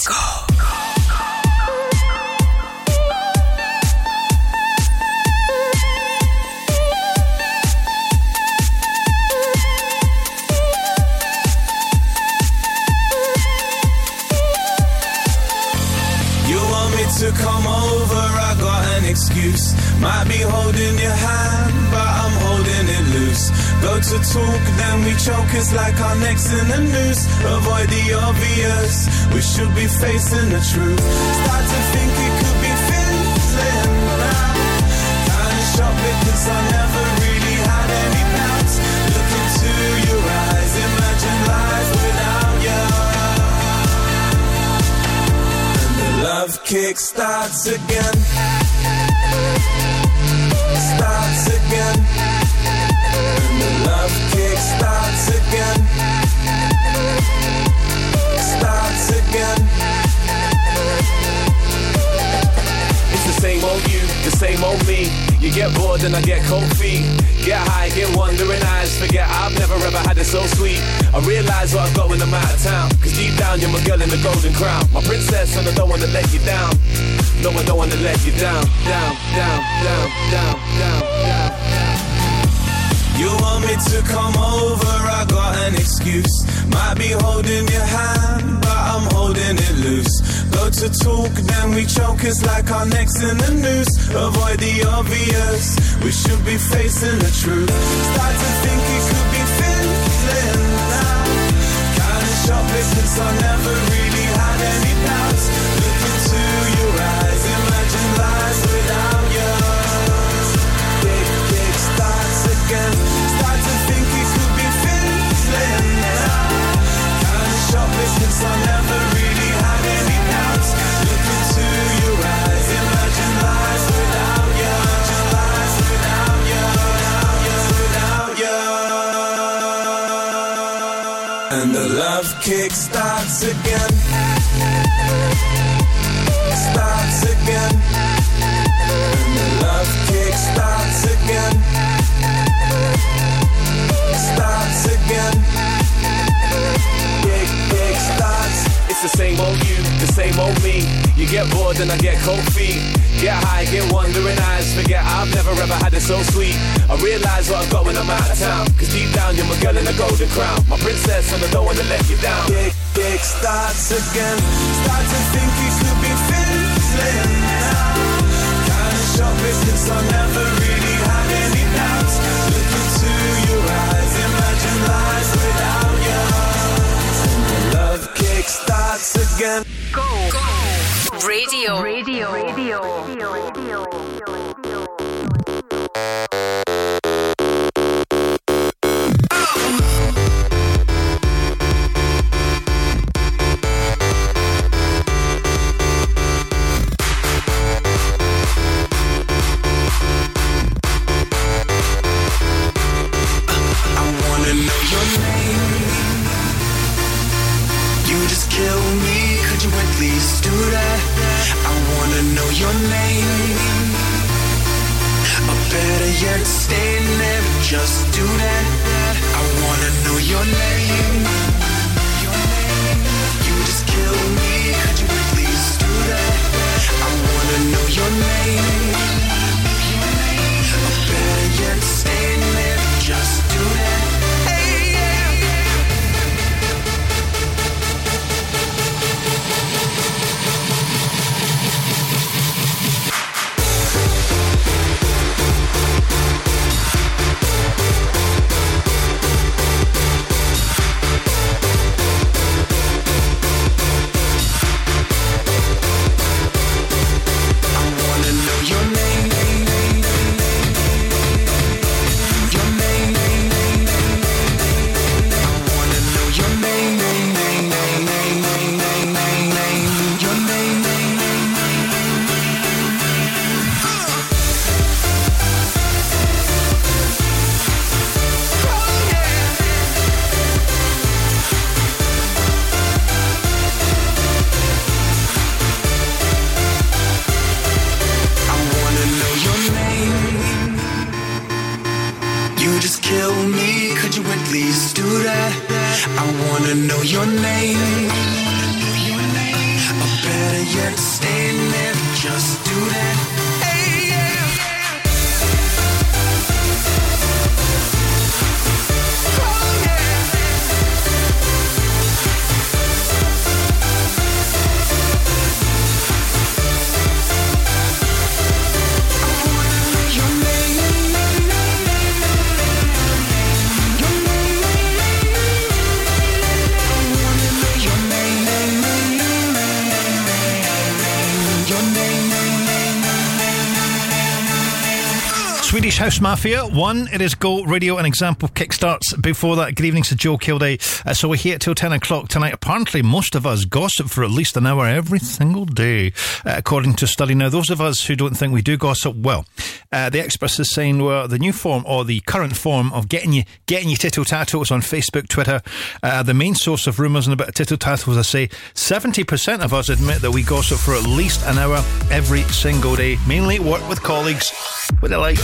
You want me to come over, I got an excuse. Might be holding your hand, but I'm holding it loose. Go to talk, then we choke, it's like our necks in the noose. Avoid the obvious, we should be facing the truth. Start to think it could be fizzling now. Kinda shocked because I never really had any doubts. Look into your eyes, imagine life without you. And the love kick starts again. Old me. You get bored and I get cold feet. Get high, get wandering eyes. Forget I've never ever had it so sweet. I realize what I've got when I'm out of town. Cause deep down you're my girl in the golden crown. My princess and I don't wanna let you down. No, I don't wanna let you down. Down, down, down, down, down, down. You want me to come over, I got an excuse. Might be holding your hand, but I'm holding it loose. Go to talk, then we choke, it's like our necks in the noose. Avoid the obvious, we should be facing the truth. Start to think it could be fizzling now. Kinda shocked because I never really had any doubts. Look love starts again. Starts again. And the love kick starts again. Starts again. Kick, kick starts. It's the same old same old me. You get bored and I get cold feet. Get high, get wandering eyes. Forget I've never ever had it so sweet. I realize what I've got when I'm out of town. Cause deep down you're my girl in the golden crown. My princess and I don't wanna let you down. Kick, kick starts again. Start to think it could be fizzling now. Kinda shocked because I never really had any doubts. Look into your eyes, imagine lies without you. Love kick starts again. Go. Radio. Radio. Radio. I yet, stay there, just do that. I wanna know your name. Mafia, one, it is Go Radio, an Example kickstarts before that. Good evening to Joe Kilday. Uh, so we're here till 10 o'clock tonight. Apparently, most of us gossip for at least an hour every single day, uh, according to study. Now, those of us who don't think we do gossip, well, uh, the experts are saying, well, the new form or the current form of getting you getting you tittle tattles on Facebook, Twitter, uh, the main source of rumours and about tittle tattles, I say 70% of us admit that we gossip for at least an hour every single day, mainly work with colleagues. What they like.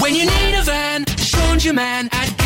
When you need a van, Sean's your man at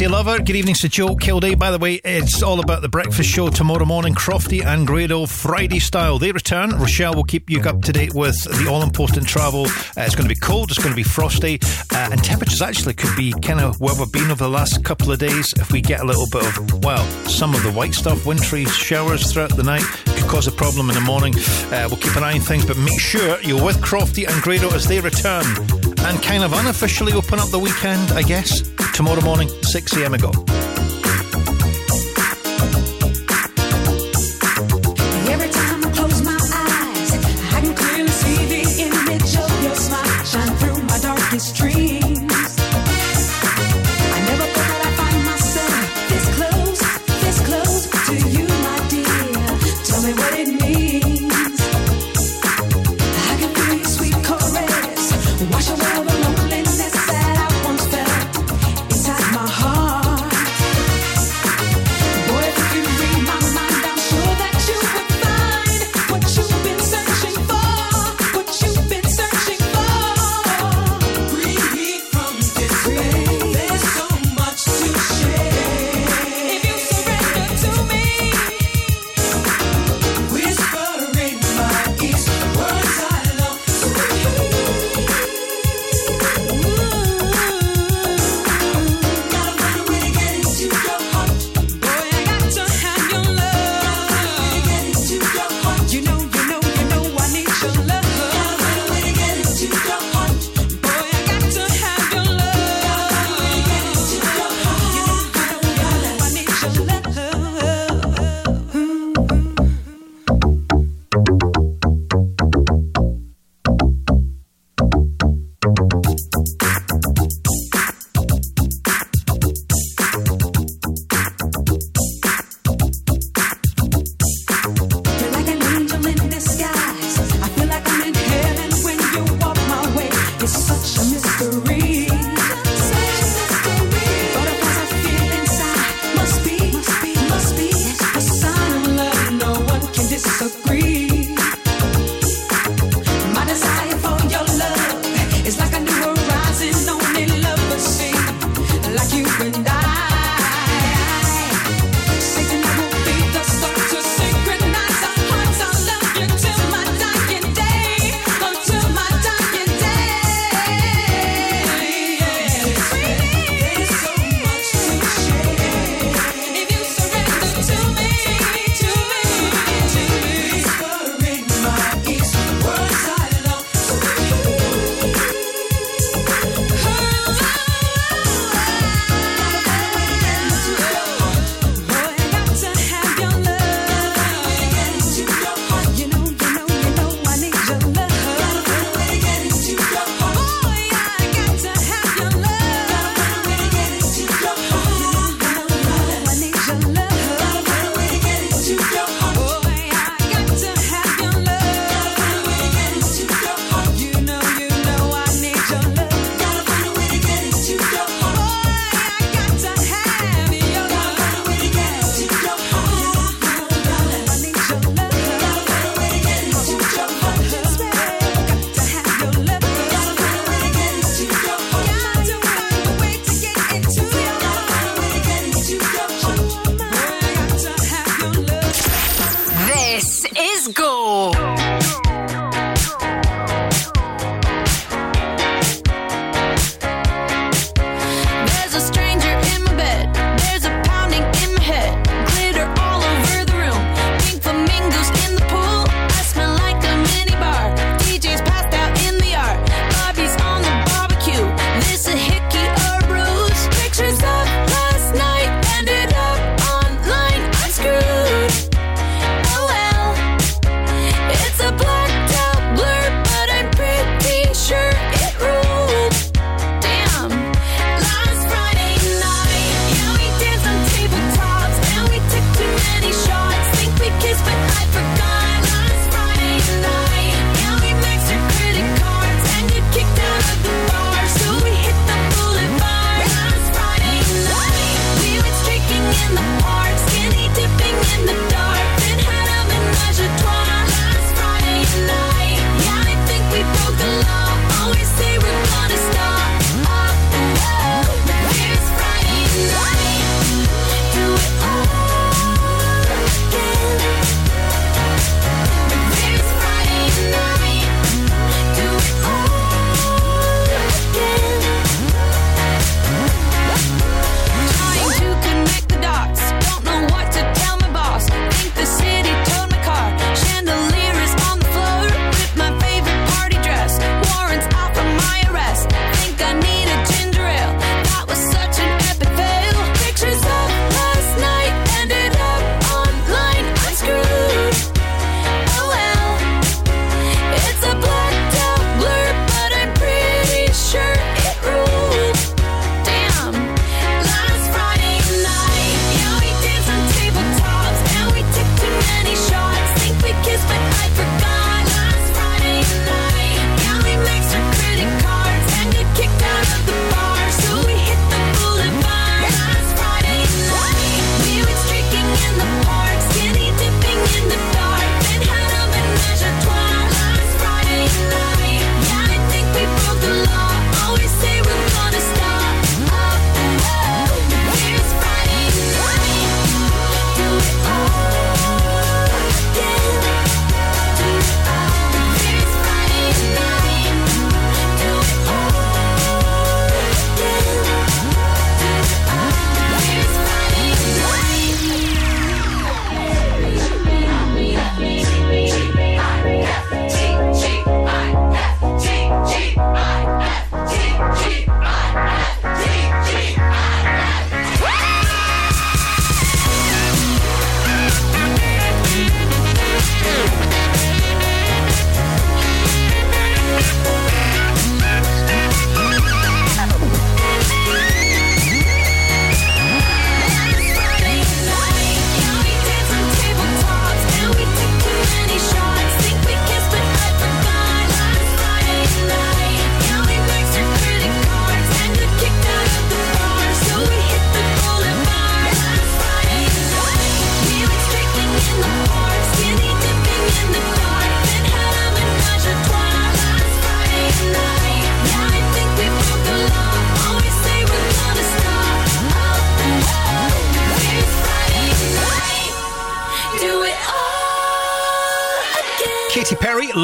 BBC Lover. Good evening to Joe Kilday. By the way, it's all about the breakfast show tomorrow morning, Crofty and Grado, Friday style. They return. Rochelle will keep you up to date with the all important travel. Uh, it's going to be cold, it's going to be frosty, uh, and temperatures actually could be kind of where we've been over the last couple of days. If we get a little bit of, well, some of the white stuff, wintry showers throughout the night, could cause a problem in the morning. Uh, we'll keep an eye on things, but make sure you're with Crofty and Grado as they return and kind of unofficially open up the weekend, I guess tomorrow morning, 6am ago.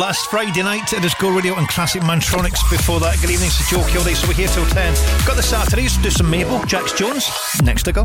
Last Friday night. It is Go Radio and Classic Mantronix before that. Good evening, it's Joe Kilday. So we're here till 10. Got the Saturdays, to do some Mabel, Jax Jones. Next to go.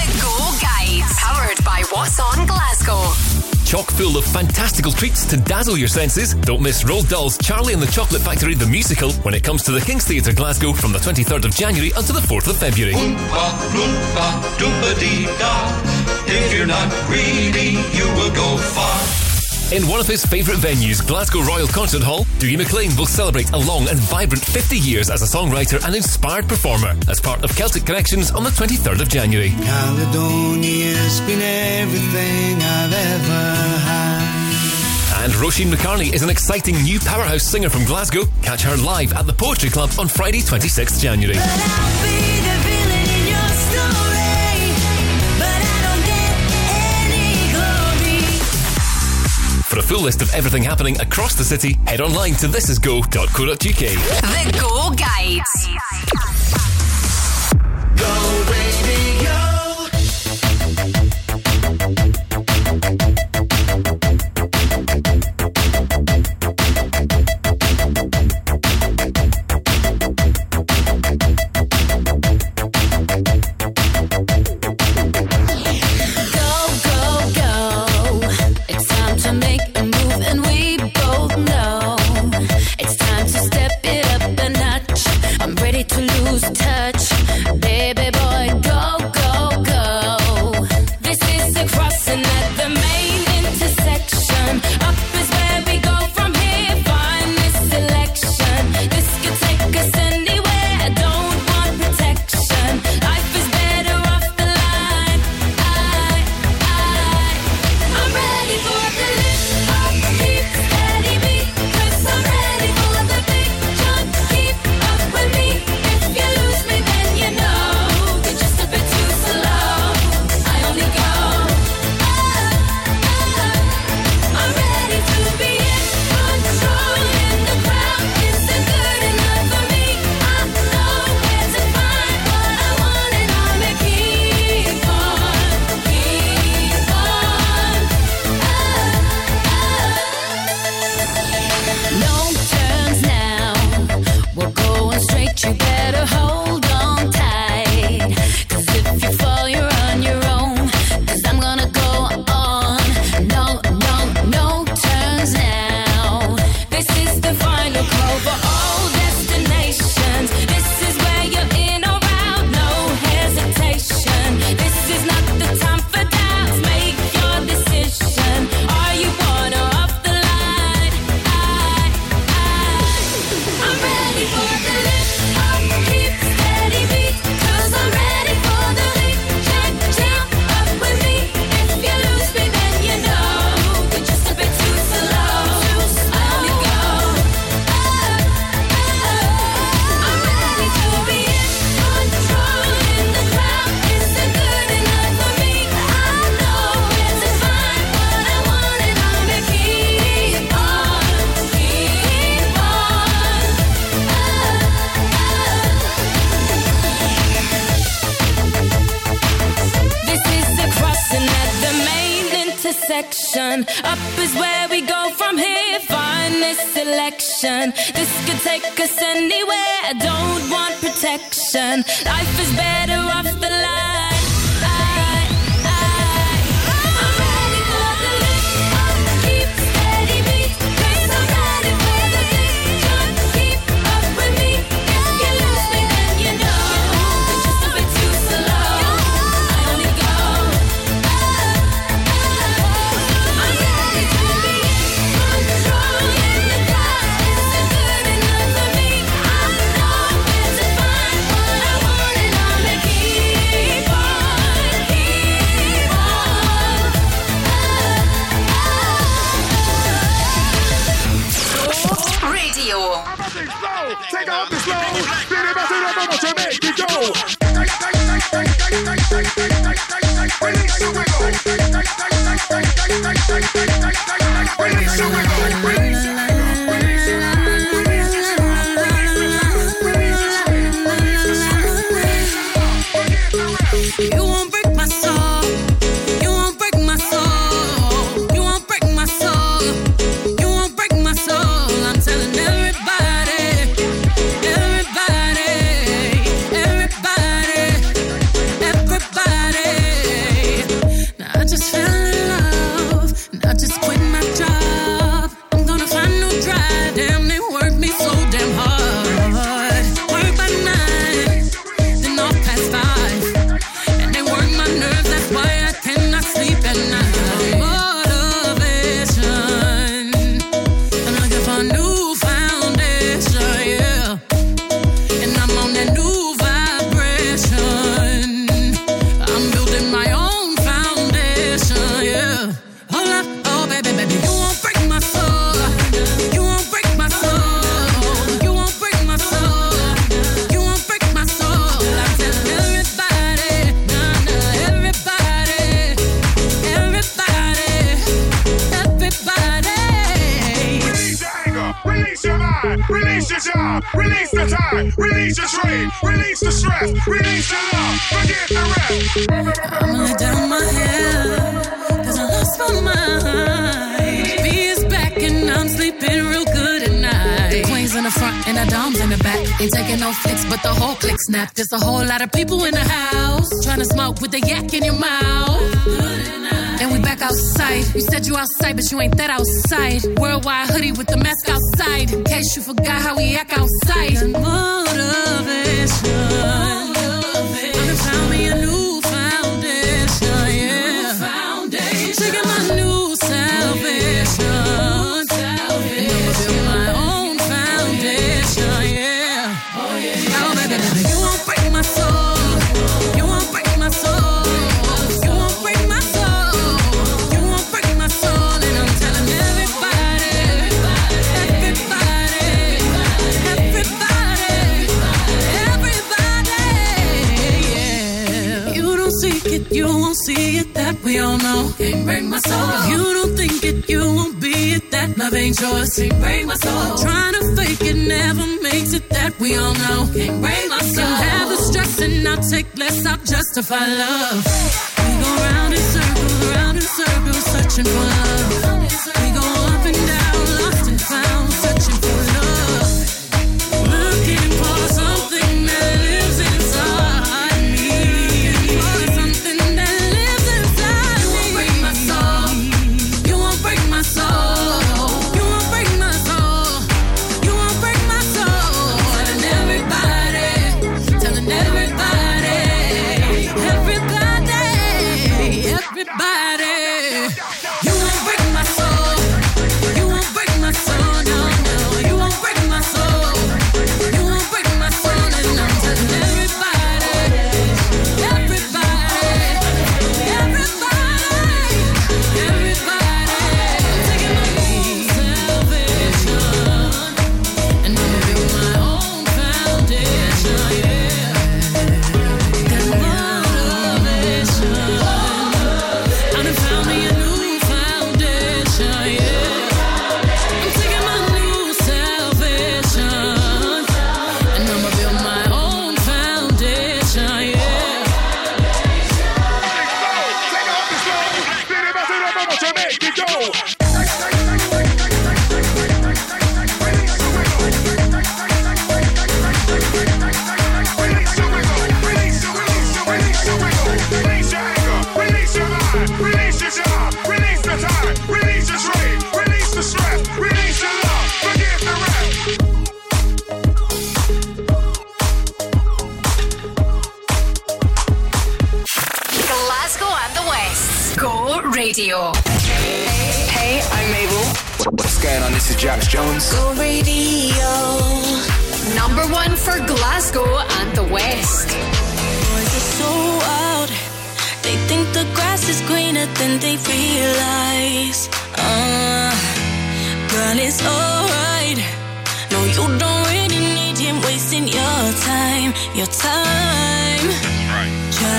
The Go Guides, powered by What's On Glasgow. Chock full of fantastical treats to dazzle your senses. Don't miss Roald Dahl's Charlie and the Chocolate Factory the musical when it comes to the King's Theatre Glasgow from the 23rd of January until the 4th of February. Oompa, loompa, doompa dee da. If you're not greedy, you will go far. In one of his favourite venues, Glasgow Royal Concert Hall, Dougie MacLean will celebrate a long and vibrant 50 years as a songwriter and inspired performer as part of Celtic Connections on the 23rd of January. Caledonia's been everything I've ever had. And Roisin McCartney is an exciting new powerhouse singer from Glasgow. Catch her live at the Poetry Club on Friday, 26th January. For a full list of everything happening across the city, head online to thisisgo.co.uk. The Go Guides.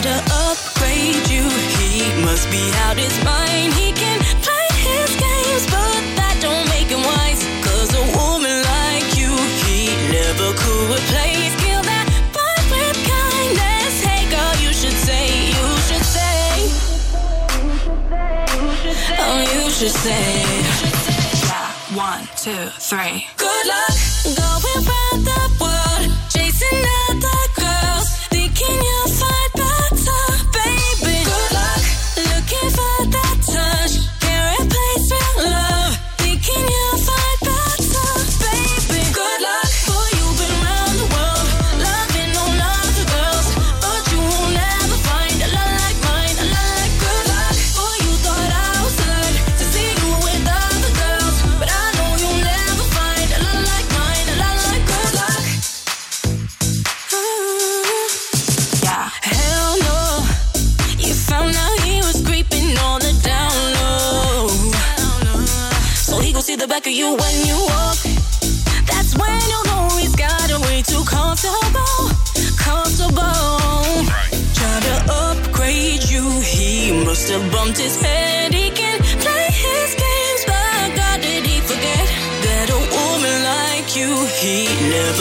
To upgrade you. He must be out his mind. He can play his games, but that don't make him wise. Cause a woman like you, he never could replace. Kill that vibe with kindness. Hey, girl, you should say, you should say. Oh, you should say. One, two, three. Good luck.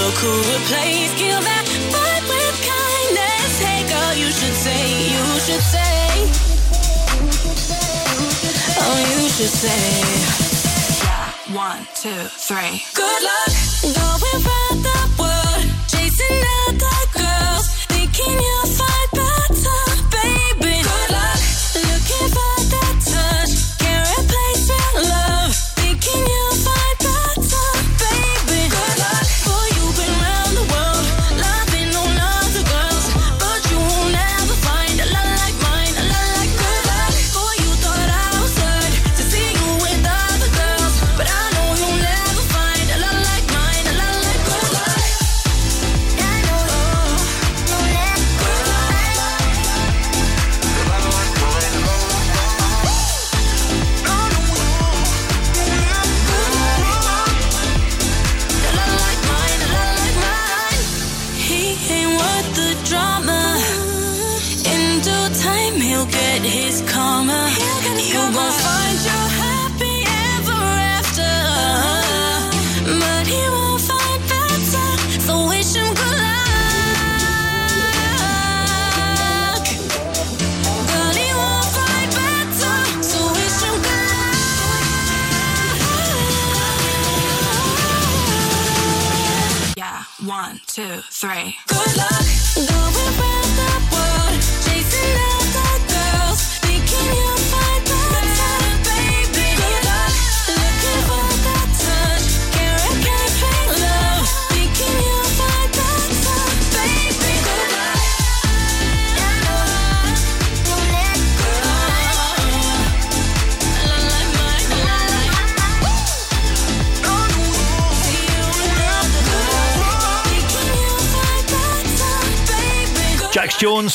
look who replaced. Kill that fight with kindness. Hey girl, you should say, you should say. Oh, you should say. Yeah, one, two, three. Good luck going round the world, chasing. Out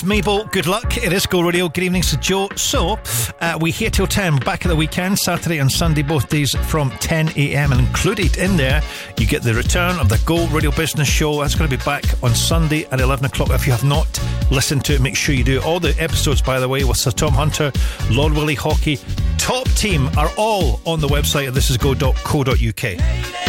Mabel, good luck. It is Go Radio. Good evening Sir Joe. So, uh, we here till 10, back at the weekend, Saturday and Sunday, both days from 10 a.m. And included in there, you get the return of the Go Radio Business Show. That's going to be back on Sunday at 11 o'clock. If you have not listened to it, make sure you do. All the episodes, by the way, with Sir Tom Hunter, Lord Willie Haughey, Top Team are all on the website at thisisgo.co.uk.